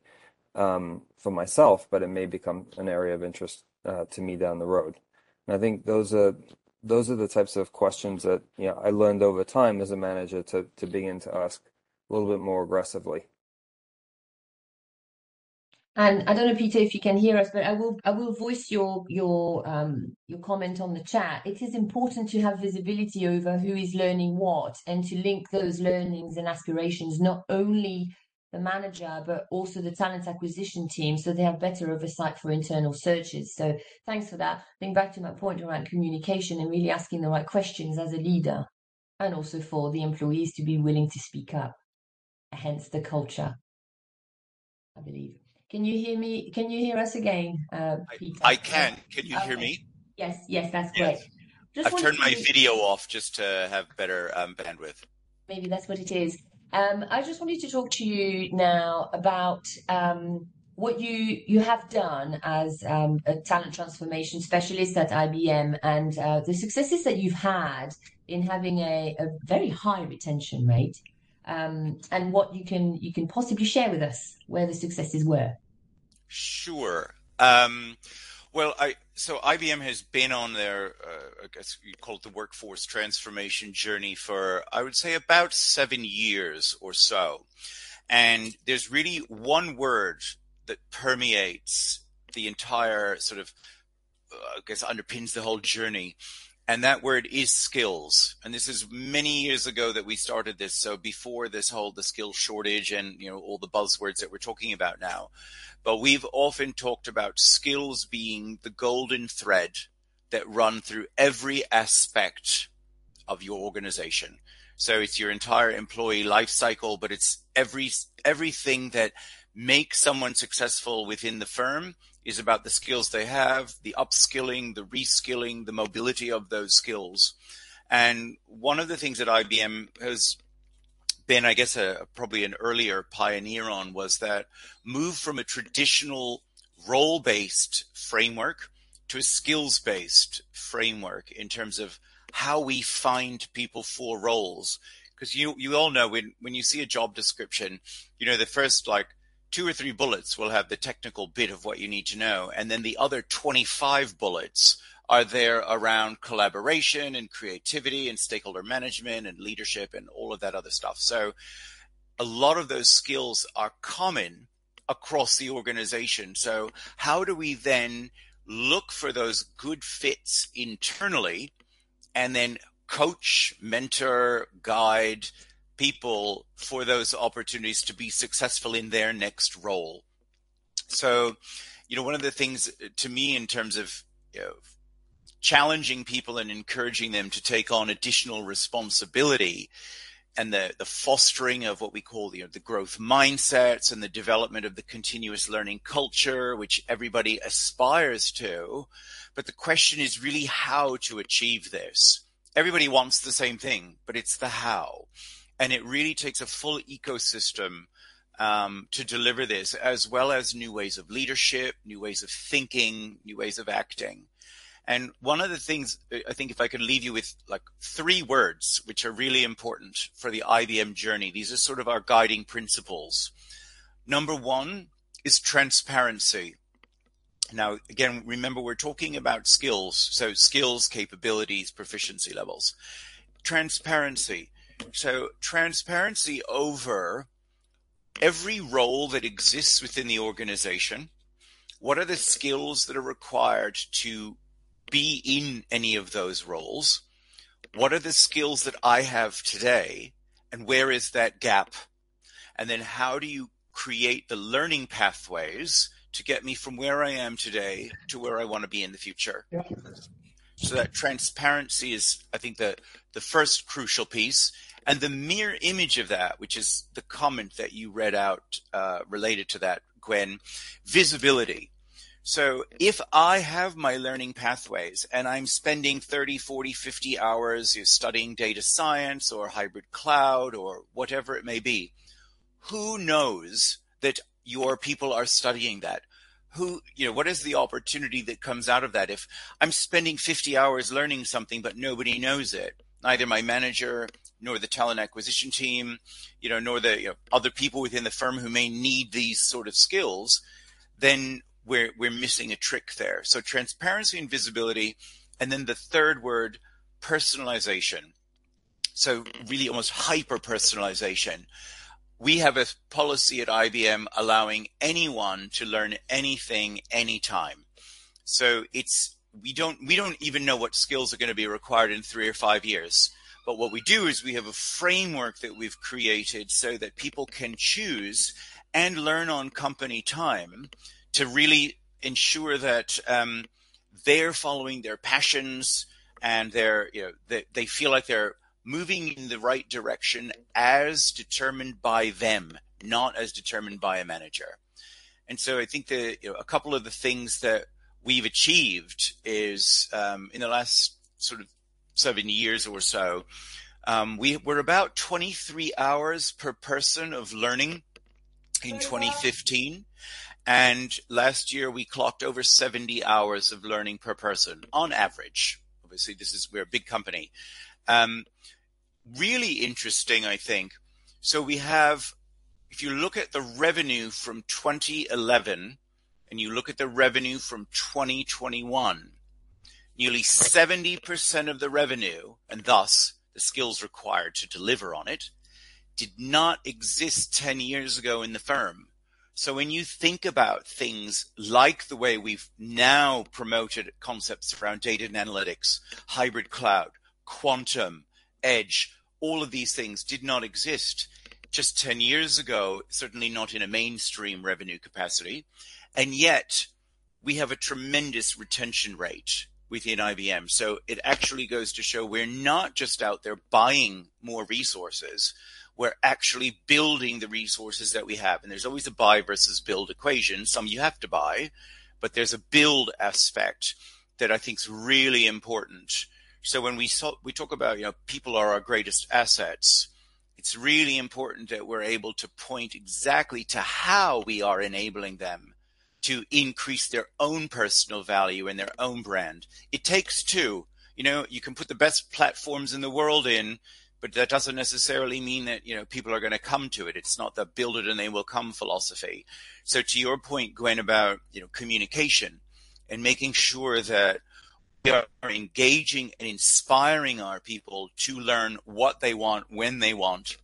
um, for myself, but it may become an area of interest uh, to me down the road. And I think those are those are the types of questions that you know I learned over time as a manager to to begin to ask a little bit more aggressively. And I don't know, Peter, if you can hear us, but I will I will voice your your um your comment on the chat. It is important to have visibility over who is learning what and to link those learnings and aspirations not only the manager but also the talent acquisition team so they have better oversight for internal searches. So thanks for that. I think back to my point around communication and really asking the right questions as a leader and also for the employees to be willing to speak up. Hence the culture, I believe. Can you hear me? Can you hear us again, uh, Peter? I, I can. Can you okay. hear me? Yes, yes, that's great. Yes. I've turned my video off just to have better um, bandwidth. Maybe that's what it is. Um, I just wanted to talk to you now about um, what you you have done as um, a talent transformation specialist at IBM and uh, the successes that you've had in having a, a very high retention rate, um, and what you can you can possibly share with us where the successes were. Sure. Well, I so IBM has been on their, uh, I guess you call it the workforce transformation journey for, I would say, about seven years or so. And there's really one word that permeates the entire sort of, uh, I guess, underpins the whole journey. And that word is skills. And this is many years ago that we started this. So before this whole, the skill shortage and, you know, all the buzzwords that we're talking about now. But we've often talked about skills being the golden thread that run through every aspect of your organization. So it's your entire employee life cycle, but it's every everything that makes someone successful within the firm is about the skills they have, the upskilling, the reskilling, the mobility of those skills. And one of the things that IBM has been, I guess, a, probably an earlier pioneer on was that move from a traditional role based framework to a skills based framework in terms of how we find people for roles. Because you, you all know when, when you see a job description, you know, the first like two or three bullets will have the technical bit of what you need to know. And then the other 25 bullets are there around collaboration and creativity and stakeholder management and leadership and all of that other stuff. So a lot of those skills are common across the organization. So how do we then look for those good fits internally and then coach, mentor, guide people for those opportunities to be successful in their next role? So, you know, one of the things uh, to me in terms of you know, challenging people and encouraging them to take on additional responsibility and the, the fostering of what we call you know, the growth mindsets and the development of the continuous learning culture, which everybody aspires to. But the question is really how to achieve this. Everybody wants the same thing, but it's the how. And it really takes a full ecosystem um, to deliver this, as well as new ways of leadership, new ways of thinking, new ways of acting. And one of the things I think if I could leave you with like three words, which are really important for the IBM journey, these are sort of our guiding principles. Number one is transparency. Now, again, remember we're talking about skills. So skills, capabilities, proficiency levels, transparency. So transparency over every role that exists within the organization. What are the skills that are required to be in any of those roles? What are the skills that I have today? And where is that gap? And then how do you create the learning pathways to get me from where I am today to where I want to be in the future? Yeah. So that transparency is, I think, the, the first crucial piece. And the mirror image of that, which is the comment that you read out uh, related to that, Gwen, visibility. So if I have my learning pathways and I'm spending 30, 40, 50 hours studying data science or hybrid cloud or whatever it may be, who knows that your people are studying that? Who, you know, what is the opportunity that comes out of that? If I'm spending 50 hours learning something, but nobody knows it, neither my manager nor the talent acquisition team, you know, nor the you know, other people within the firm who may need these sort of skills, then we're we're missing a trick there. So transparency and visibility, and then the third word, personalization. So really almost hyper personalization. We have a policy at IBM allowing anyone to learn anything anytime. So it's we don't we don't even know what skills are going to be required in three or five years. But what we do is we have a framework that we've created so that people can choose and learn on company time to really ensure that um, they're following their passions and they're you know they, they feel like they're moving in the right direction as determined by them, not as determined by a manager. And so I think that you know, a couple of the things that we've achieved is um, in the last sort of seven years or so, um, we were about 23 hours per person of learning in 2015. And last year we clocked over 70 hours of learning per person on average. Obviously, this is, we're a big company. Um, really interesting, I think. So we have, if you look at the revenue from 2011 and you look at the revenue from 2021, nearly 70% of the revenue, and thus the skills required to deliver on it, did not exist 10 years ago in the firm. So when you think about things like the way we've now promoted concepts around data and analytics, hybrid cloud, quantum, edge, all of these things did not exist just 10 years ago, certainly not in a mainstream revenue capacity. And yet we have a tremendous retention rate within IBM. So it actually goes to show we're not just out there buying more resources. We're actually building the resources that we have. And there's always a buy versus build equation. Some you have to buy, but there's a build aspect that I think is really important. So when we saw, we talk about, you know, people are our greatest assets, it's really important that we're able to point exactly to how we are enabling them to increase their own personal value and their own brand. It takes two. You know, you can put the best platforms in the world in, but that doesn't necessarily mean that, you know, people are going to come to it. It's not the build it and they will come philosophy. So to your point, Gwen, about, you know, communication and making sure that we are engaging and inspiring our people to learn what they want when they want.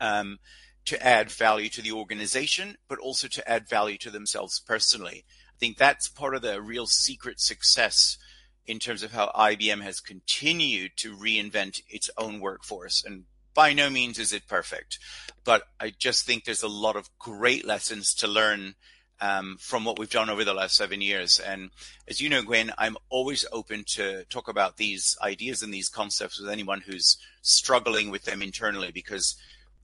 Um, to add value to the organization, but also to add value to themselves personally. I think that's part of the real secret success in terms of how IBM has continued to reinvent its own workforce. And by no means is it perfect, but I just think there's a lot of great lessons to learn um, from what we've done over the last seven years. And as you know, Gwen, I'm always open to talk about these ideas and these concepts with anyone who's struggling with them internally because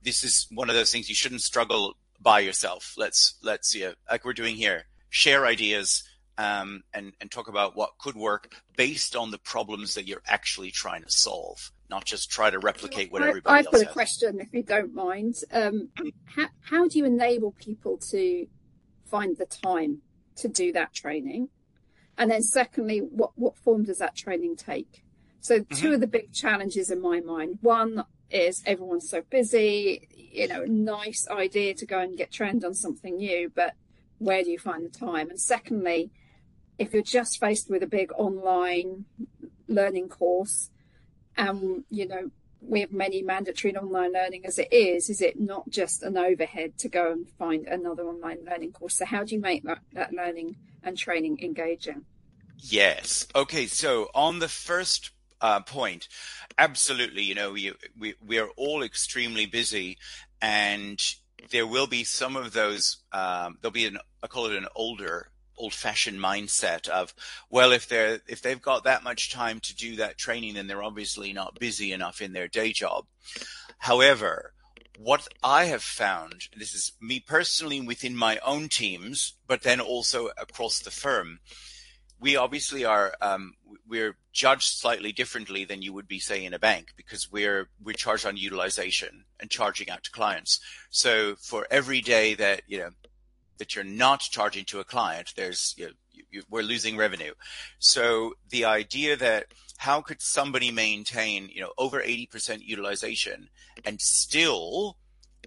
this is one of those things you shouldn't struggle by yourself. Let's let's see it like we're doing here. Share ideas um, and and talk about what could work based on the problems that you're actually trying to solve, not just try to replicate what everybody I've else got a has. question, if you don't mind. Um, how, how do you enable people to find the time to do that training? And then, secondly, what what form does that training take? So, 2 Mhm. of the big challenges in my mind. One is everyone's so busy. You know, nice idea to go and get trained on something new, but where do you find the time? And secondly, if you're just faced with a big online learning course, and you know we have many mandatory and online learning as it is, is it not just an overhead to go and find another online learning course? So how do you make that, that learning and training engaging? Yes. Okay. So on the first uh, point, absolutely. You know, we, we we are all extremely busy, and there will be some of those. Um, there'll be an I call it an older old-fashioned mindset of well if they're if they've got that much time to do that training then they're obviously not busy enough in their day job however what I have found, this is me personally within my own teams, but then also across the firm, we obviously are um, we're judged slightly differently than you would be say in a bank because we're we're charged on utilization and charging out to clients. So for every day that you know that you're not charging to a client, there's you know, we're losing revenue. So the idea that how could somebody maintain you know over 80% utilization and still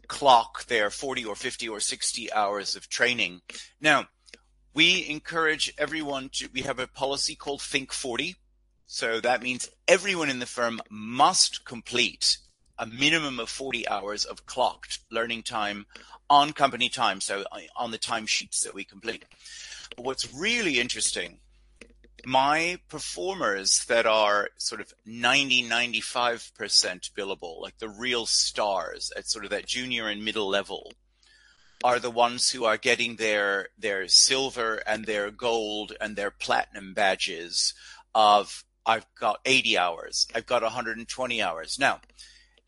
clock their 40 or 50 or 60 hours of training? Now we encourage everyone to we have a policy called think 40 So that means everyone in the firm must complete a minimum of 40 hours of clocked learning time on company time, so uh, on the timesheets that we complete. But what's really interesting, my performers that are sort of 90, 95% billable, like the real stars at sort of that junior and middle level, are the ones who are getting their their silver and their gold and their platinum badges of I've got 80 hours, I've got 120 hours. Now,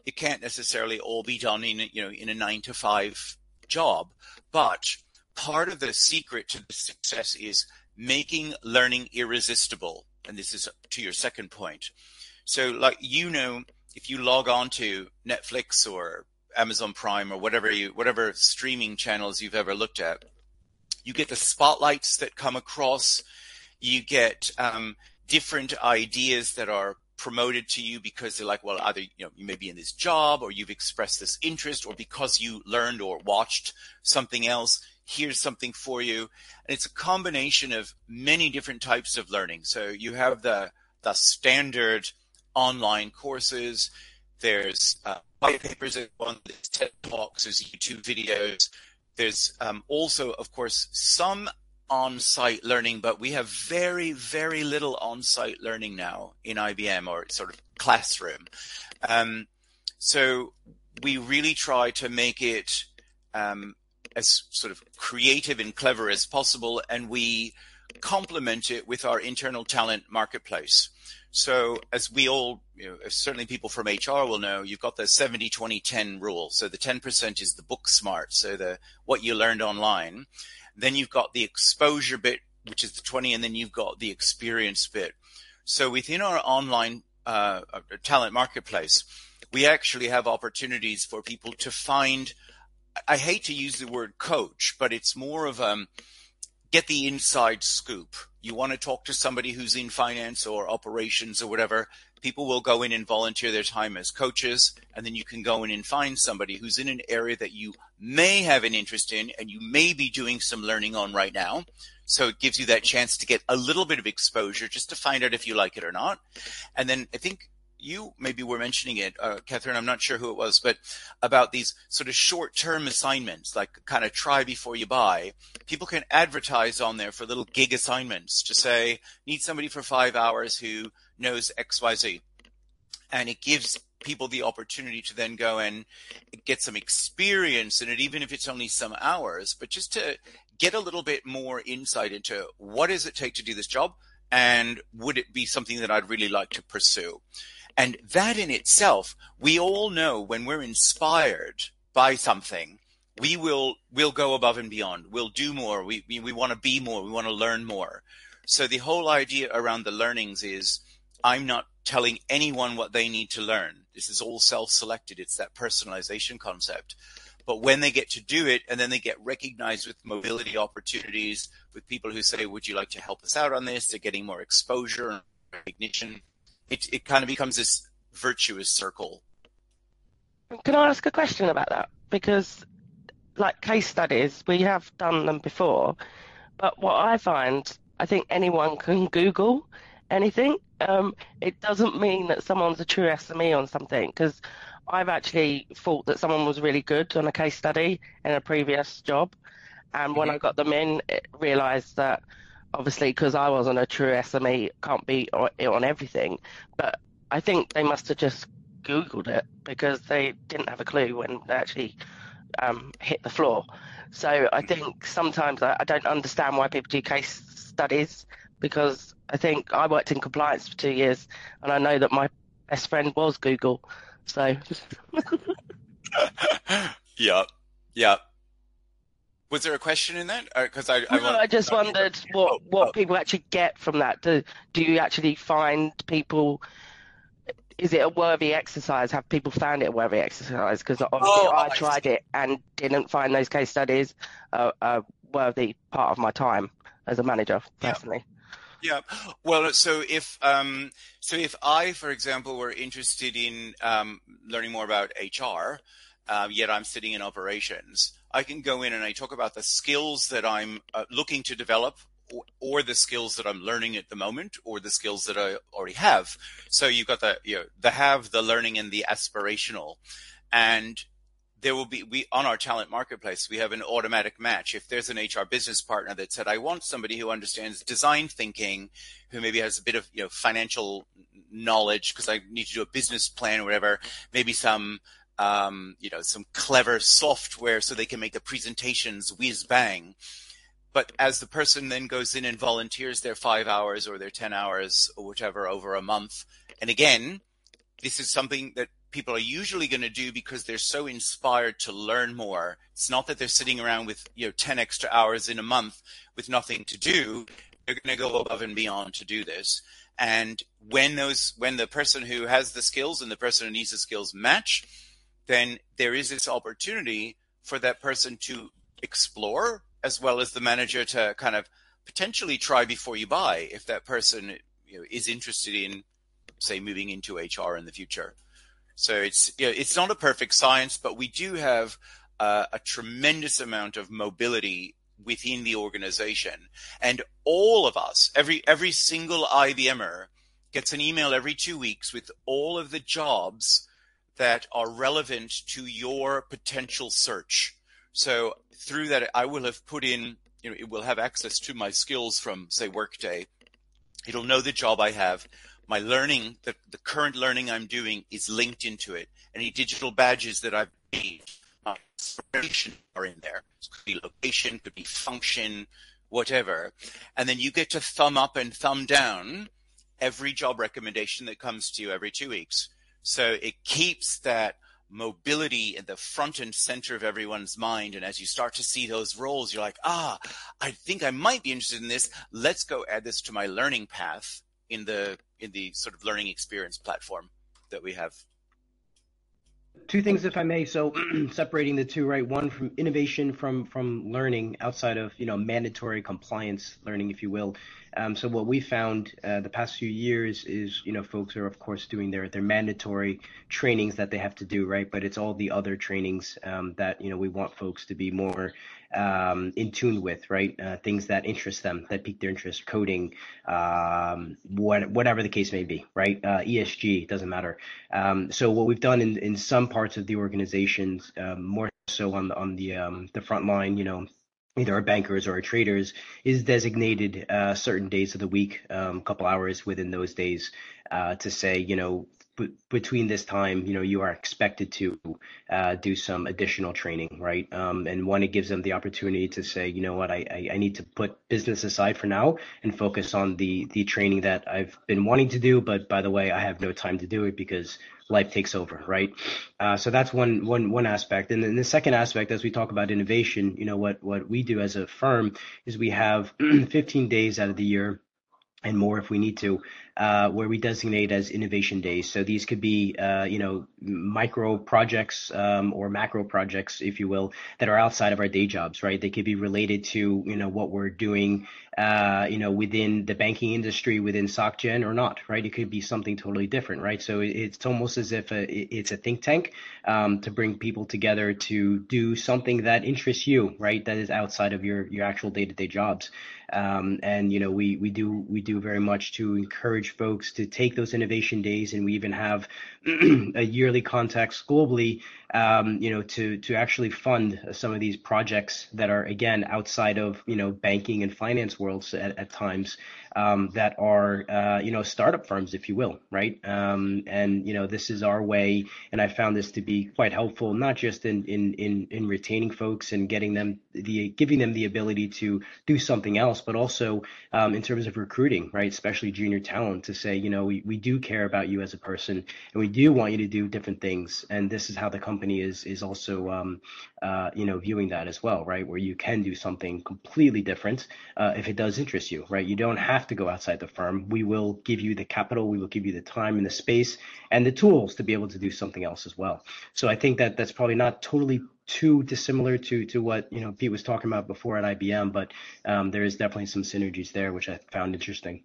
it can't necessarily all be done in you know in a 9 to 5 job, but part of the secret to the success is making learning irresistible. And this is to your second point. So like you know if you log on to Netflix or Amazon Prime or whatever you whatever streaming channels you've ever looked at, you get the spotlights that come across. You get um, different ideas that are promoted to you because they're like, well, either you know you may be in this job or you've expressed this interest, or because you learned or watched something else. Here's something for you, and it's a combination of many different types of learning. So you have the the standard online courses. There's uh, white papers are on there's TED Talks, there's YouTube videos. There's um, also, of course, some on-site learning, but we have very, very little on-site learning now in IBM or sort of classroom. Um, so we really try to make it um, as sort of creative and clever as possible, and we complement it with our internal talent marketplace. So as we all, you know, certainly people from HR will know, you've got the 70, 20, 10 rule. So the 10% is the book smart. So the, what you learned online. Then you've got the exposure bit, which is the 20, and then you've got the experience bit. So within our online uh, uh talent marketplace, we actually have opportunities for people to find, I hate to use the word coach, but it's more of, um, get the inside scoop. You want to talk to somebody who's in finance or operations or whatever, people will go in and volunteer their time as coaches. And then you can go in and find somebody who's in an area that you may have an interest in and you may be doing some learning on right now. So it gives you that chance to get a little bit of exposure just to find out if you like it or not. And then I think you maybe were mentioning it, uh, Katherine. I'm not sure who it was, but about these sort of short-term assignments, like kind of try before you buy. People can advertise on there for little gig assignments to say, need somebody for five hours who knows X, Y, Z, and it gives people the opportunity to then go and get some experience in it, even if it's only some hours, but just to get a little bit more insight into what does it take to do this job and would it be something that I'd really like to pursue? And that in itself, we all know when we're inspired by something, we will we'll go above and beyond. We'll do more. We we, we want to be more. We want to learn more. So the whole idea around the learnings is I'm not telling anyone what they need to learn. This is all self-selected. It's that personalization concept. But when they get to do it and then they get recognized with mobility opportunities, with people who say, would you like to help us out on this? They're getting more exposure and recognition it it kind of becomes this virtuous circle. Can I ask a question about that? Because like case studies, we have done them before, but what I find, I think anyone can Google anything. Um, it doesn't mean that someone's a true SME on something because I've actually thought that someone was really good on a case study in a previous job, and when mm-hmm. I got them in, realised that obviously because I wasn't a true SME, can't be on, on everything. But I think they must have just Googled it because they didn't have a clue when they actually um, hit the floor. So I think sometimes I, I don't understand why people do case studies because I think I worked in compliance for two years and I know that my best friend was Google. So. yeah, yeah. Was there a question in that? Because uh, I, I, no, I just wondered what oh, what oh. people actually get from that. Do do you actually find people? Is it a worthy exercise? Have people found it a worthy exercise? Because obviously oh, I tried it and didn't find those case studies a, a worthy part of my time as a manager personally. Yeah. yeah. Well, so if um, so if I, for example, were interested in um, learning more about HR, uh, yet I'm sitting in operations, I can go in and I talk about the skills that I'm uh, looking to develop or, or, the skills that I'm learning at the moment, or the skills that I already have. So you've got the you know the have, the learning, and the aspirational, and there will be we on our talent marketplace we have an automatic match if there's an hr business partner that said i want somebody who understands design thinking who maybe has a bit of you know financial knowledge because i need to do a business plan or whatever maybe some um, you know some clever software so they can make the presentations whiz bang but as the person then goes in and volunteers their five hours or their 10 hours or whatever over a month and again this is something that people are usually going to do because they're so inspired to learn more. It's not that they're sitting around with, you know, 10 extra hours in a month with nothing to do. They're going to go above and beyond to do this. And when those, when the person who has the skills and the person who needs the skills match, then there is this opportunity for that person to explore as well as the manager to kind of potentially try before you buy if that person you know, is interested in say moving into HR in the future. So it's you know, it's not a perfect science, but we do have uh, a tremendous amount of mobility within the organization, and all of us, every every single IBMer, gets an email every two weeks with all of the jobs that are relevant to your potential search. So through that, I will have put in, you know, it will have access to my skills from say Workday. It'll know the job I have my learning, the, the current learning I'm doing is linked into it. Any digital badges that I've made, are in there. It could be location, could be function, whatever. And then you get to thumb up and thumb down every job recommendation that comes to you every two weeks. So it keeps that mobility in the front and center of everyone's mind. And as you start to see those roles, you're like, ah, I think I might be interested in this. Let's go add this to my learning path in the in the sort of learning experience platform that we have two things if i may. So separating the two right? One from innovation from from learning outside of you know mandatory compliance learning if you will. Um, so what we found uh, the past few years is you know folks are of course doing their their mandatory trainings that they have to do right? But it's all the other trainings um, that you know we want folks to be more um, in tune with, right? Uh, things that interest them, that pique their interest, coding, um, what, whatever the case may be, right? Uh, ESG doesn't matter. Um, so what we've done in, in some parts of the organizations, um, more so on the on the um, the front line, you know, either our bankers or our traders, is designated uh, certain days of the week, a um, couple hours within those days, uh, to say, you know, between this time, you know, you are expected to uh, do some additional training, right? Um, and one, it gives them the opportunity to say, you know what, I, I, I, need to put business aside for now and focus on the the training that I've been wanting to do. But by the way, I have no time to do it because life takes over, right? Uh, so that's one one one aspect. And then the second aspect, as we talk about innovation, you know, what what we do as a firm is we have 15 days out of the year and more if we need to uh, where we designate as innovation days. So these could be, uh, you know, micro projects um, or macro projects, if you will, that are outside of our day jobs, right? They could be related to, you know, what we're doing, uh, you know, within the banking industry, within SocGen or not, right? It could be something totally different, right? So it's almost as if a, it's a think tank um, to bring people together to do something that interests you, right? That is outside of your your actual day to day jobs. Um, and you know, we we do we do very much to encourage encourage folks to take those innovation days, and we even have a yearly context globally, um, you know, to to actually fund some of these projects that are again outside of you know banking and finance worlds at, at times um, that are uh, you know startup firms, if you will, right? Um, and you know this is our way, and I found this to be quite helpful, not just in in in, in retaining folks and getting them the giving them the ability to do something else, but also um, in terms of recruiting, right? Especially junior talent to say, you know, we, we do care about you as a person, and we do want you to do different things, and this is how the company is is also um, uh, you know viewing that as well, right? Where you can do something completely different uh, if it does interest you, right? You don't have to go outside the firm. We will give you the capital, we will give you the time and the space and the tools to be able to do something else as well. So I think that that's probably not totally too dissimilar to to what you know Pete was talking about before at IBM, but um, there is definitely some synergies there, which I found interesting.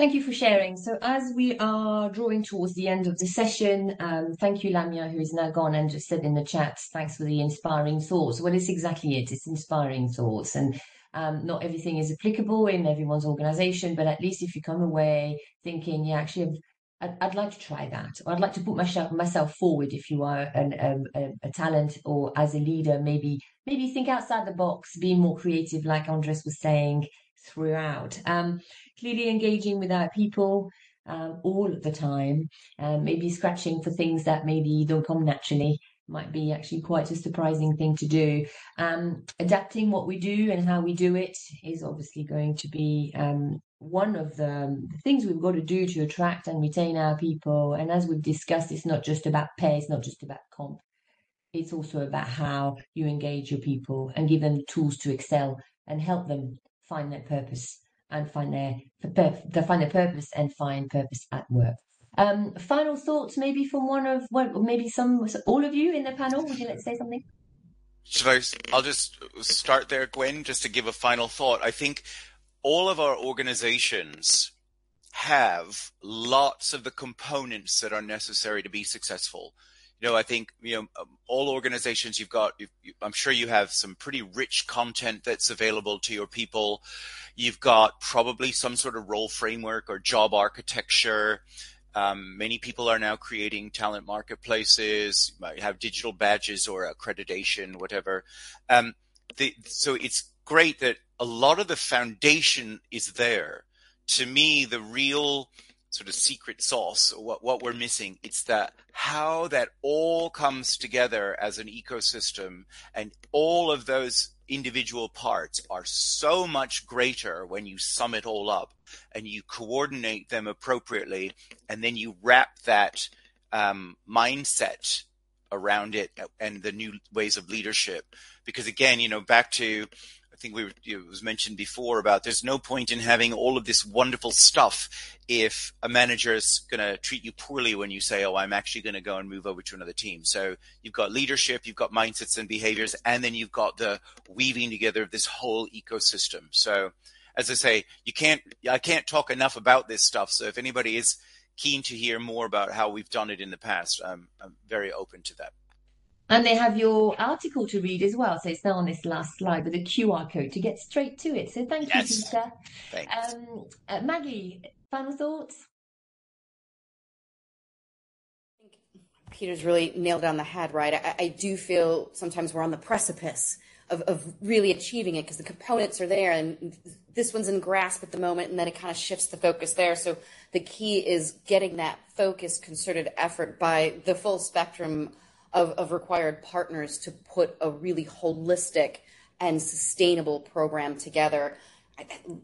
Thank you for sharing. So as we are drawing towards the end of the session, um, thank you, Lamia, who is now gone and just said in the chat, thanks for the inspiring thoughts. Well, it's exactly it. It's inspiring thoughts. And Um, not everything is applicable in everyone's organization, but at least if you come away thinking, yeah, actually, I'd, I'd like to try that, or I'd like to put myself myself forward. If you are an, um, a, a talent or as a leader, maybe maybe think outside the box, be more creative, like Andres was saying throughout. Um, clearly engaging with our people um, all the time, um, maybe scratching for things that maybe don't come naturally might be actually quite a surprising thing to do. Um, adapting what we do and how we do it is obviously going to be um, one of the, the, things we've got to do to attract and retain our people. And as we've discussed, it's not just about pay, it's not just about comp. It's also about how you engage your people and give them the tools to excel and help them find their purpose and find their, find their purpose and find purpose at work. Um, final thoughts, maybe from one of, well, maybe some, all of you in the panel. Would you like to say something? Should I? I'll just start there, Gwen, just to give a final thought. I think all of our organizations have lots of the components that are necessary to be successful. You know, I think you know um, all organizations you've got. You've, you, I'm sure you have some pretty rich content that's available to your people. You've got probably some sort of role framework or job architecture. Um, many people are now creating talent marketplaces. You might have digital badges or accreditation, whatever. Um, the, so it's great that a lot of the foundation is there. To me, the real sort of secret sauce, or what, what we're missing, it's that how that all comes together as an ecosystem and all of those individual parts are so much greater when you sum it all up and you coordinate them appropriately and then you wrap that um, mindset around it and the new ways of leadership. Because again you know back to think we were, it was mentioned before about there's no point in having all of this wonderful stuff if a manager is going to treat you poorly when you say, "Oh, I'm actually going to go and move over to another team." So you've got leadership, you've got mindsets and behaviors, and then you've got the weaving together of this whole ecosystem. So, as I say, you can't I can't talk enough about this stuff. So if anybody is keen to hear more about how we've done it in the past, I'm, I'm very open to that. And they have your article to read as well. So it's now on this last slide with a QR code to get straight to it. So thank yes. you, Peter. Thanks. Um, uh, Maggie, final thoughts? Peter's really nailed it on the head, right? I, I do feel sometimes we're on the precipice of, of really achieving it because the components are there and this one's in grasp at the moment and then it kind of shifts the focus there. So the key is getting that focused, concerted effort by the full spectrum of, of required partners to put a really holistic and sustainable program together.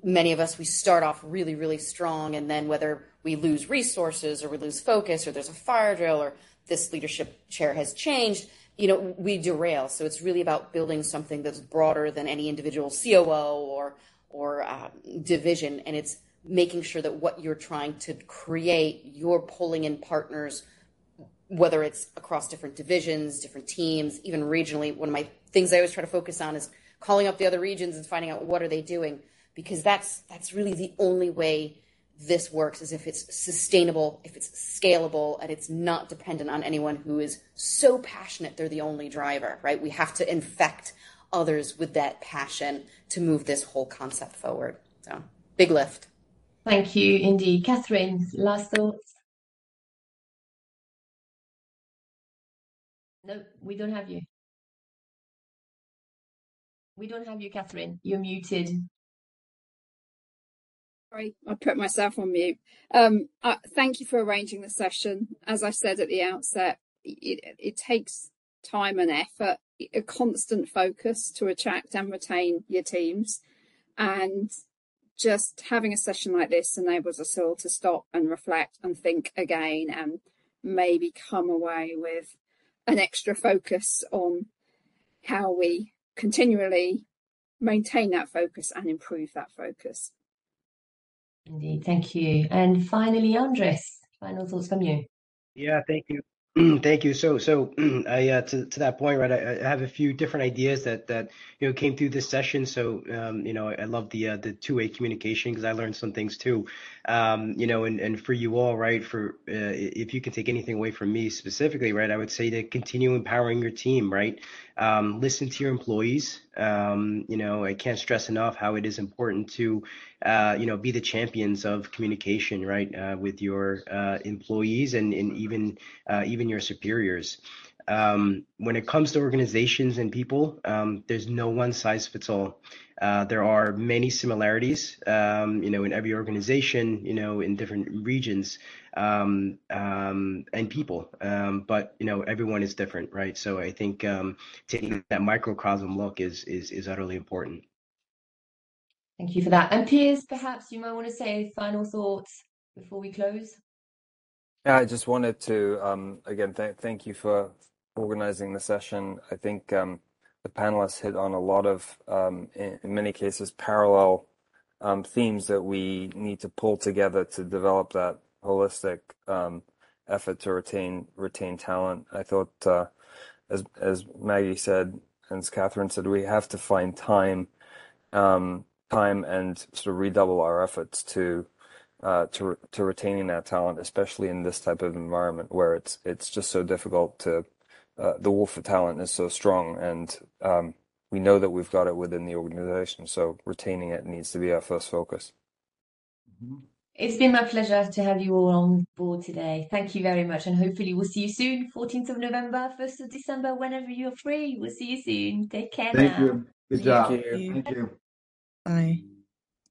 Many of us, we start off really, really strong, and then whether we lose resources or we lose focus or there's a fire drill or this leadership chair has changed, you know, we derail. So it's really about building something that's broader than any individual COO or or um, division, and it's making sure that what you're trying to create, you're pulling in partners whether it's across different divisions, different teams, even regionally. One of my things I always try to focus on is calling up the other regions and finding out what are they doing because that's that's really the only way this works is if it's sustainable, if it's scalable, and it's not dependent on anyone who is so passionate they're the only driver, right? We have to infect others with that passion to move this whole concept forward. So, big lift. Thank you indeed. Katherine, last thoughts? No, we don't have you. We don't have you, Katherine. You're muted. Sorry, I put myself on mute. Um, uh, thank you for arranging the session. As I said at the outset, it, it takes time and effort, a constant focus to attract and retain your teams. And just having a session like this enables us all to stop and reflect and think again and maybe come away with an extra focus on how we continually maintain that focus and improve that focus. Indeed, thank you. And finally, Andres, final thoughts from you. Yeah, thank you. Thank you. So, so I uh, to to that point, right? I, I, have a few different ideas that that you know came through this session. So, um, you know, I, I love the uh, the two way communication because I learned some things too. Um, you know, and and for you all, right? For uh, if you can take anything away from me specifically, right? I would say to continue empowering your team, right? um, listen to your employees. Um, you know, I can't stress enough how it is important to, uh, you know, be the champions of communication, right, uh, with your uh, employees and, and even uh, even your superiors. Um, when it comes to organizations and people, um, there's no one size fits all. Uh, there are many similarities, um, you know, in every organization, you know, in different regions um, um, and people. Um, but you know, everyone is different, right? So I think um, taking that microcosm look is is is utterly important. Thank you for that. And Piers, perhaps you might want to say final thoughts before we close. Yeah, I just wanted to um, again th- thank you for organizing the session. I think um, the panelists hit on a lot of, um, in, in, many cases, parallel um, themes that we need to pull together to develop that holistic um, effort to retain retain talent. I thought, uh, as as Maggie said, and as Katherine said, we have to find time, um, time, and sort of redouble our efforts to. Uh, to to retaining that talent, especially in this type of environment where it's it's just so difficult to uh, the war for talent is so strong, and um, we know that we've got it within the organization. So retaining it needs to be our first focus. Mm-hmm. It's been my pleasure to have you all on board today. Thank you very much, and hopefully we'll see you soon. 14th of November, 1st of December, whenever you're free. We'll see you soon. Take care Thank now. you. Good job. Thank you. Thank you. Bye.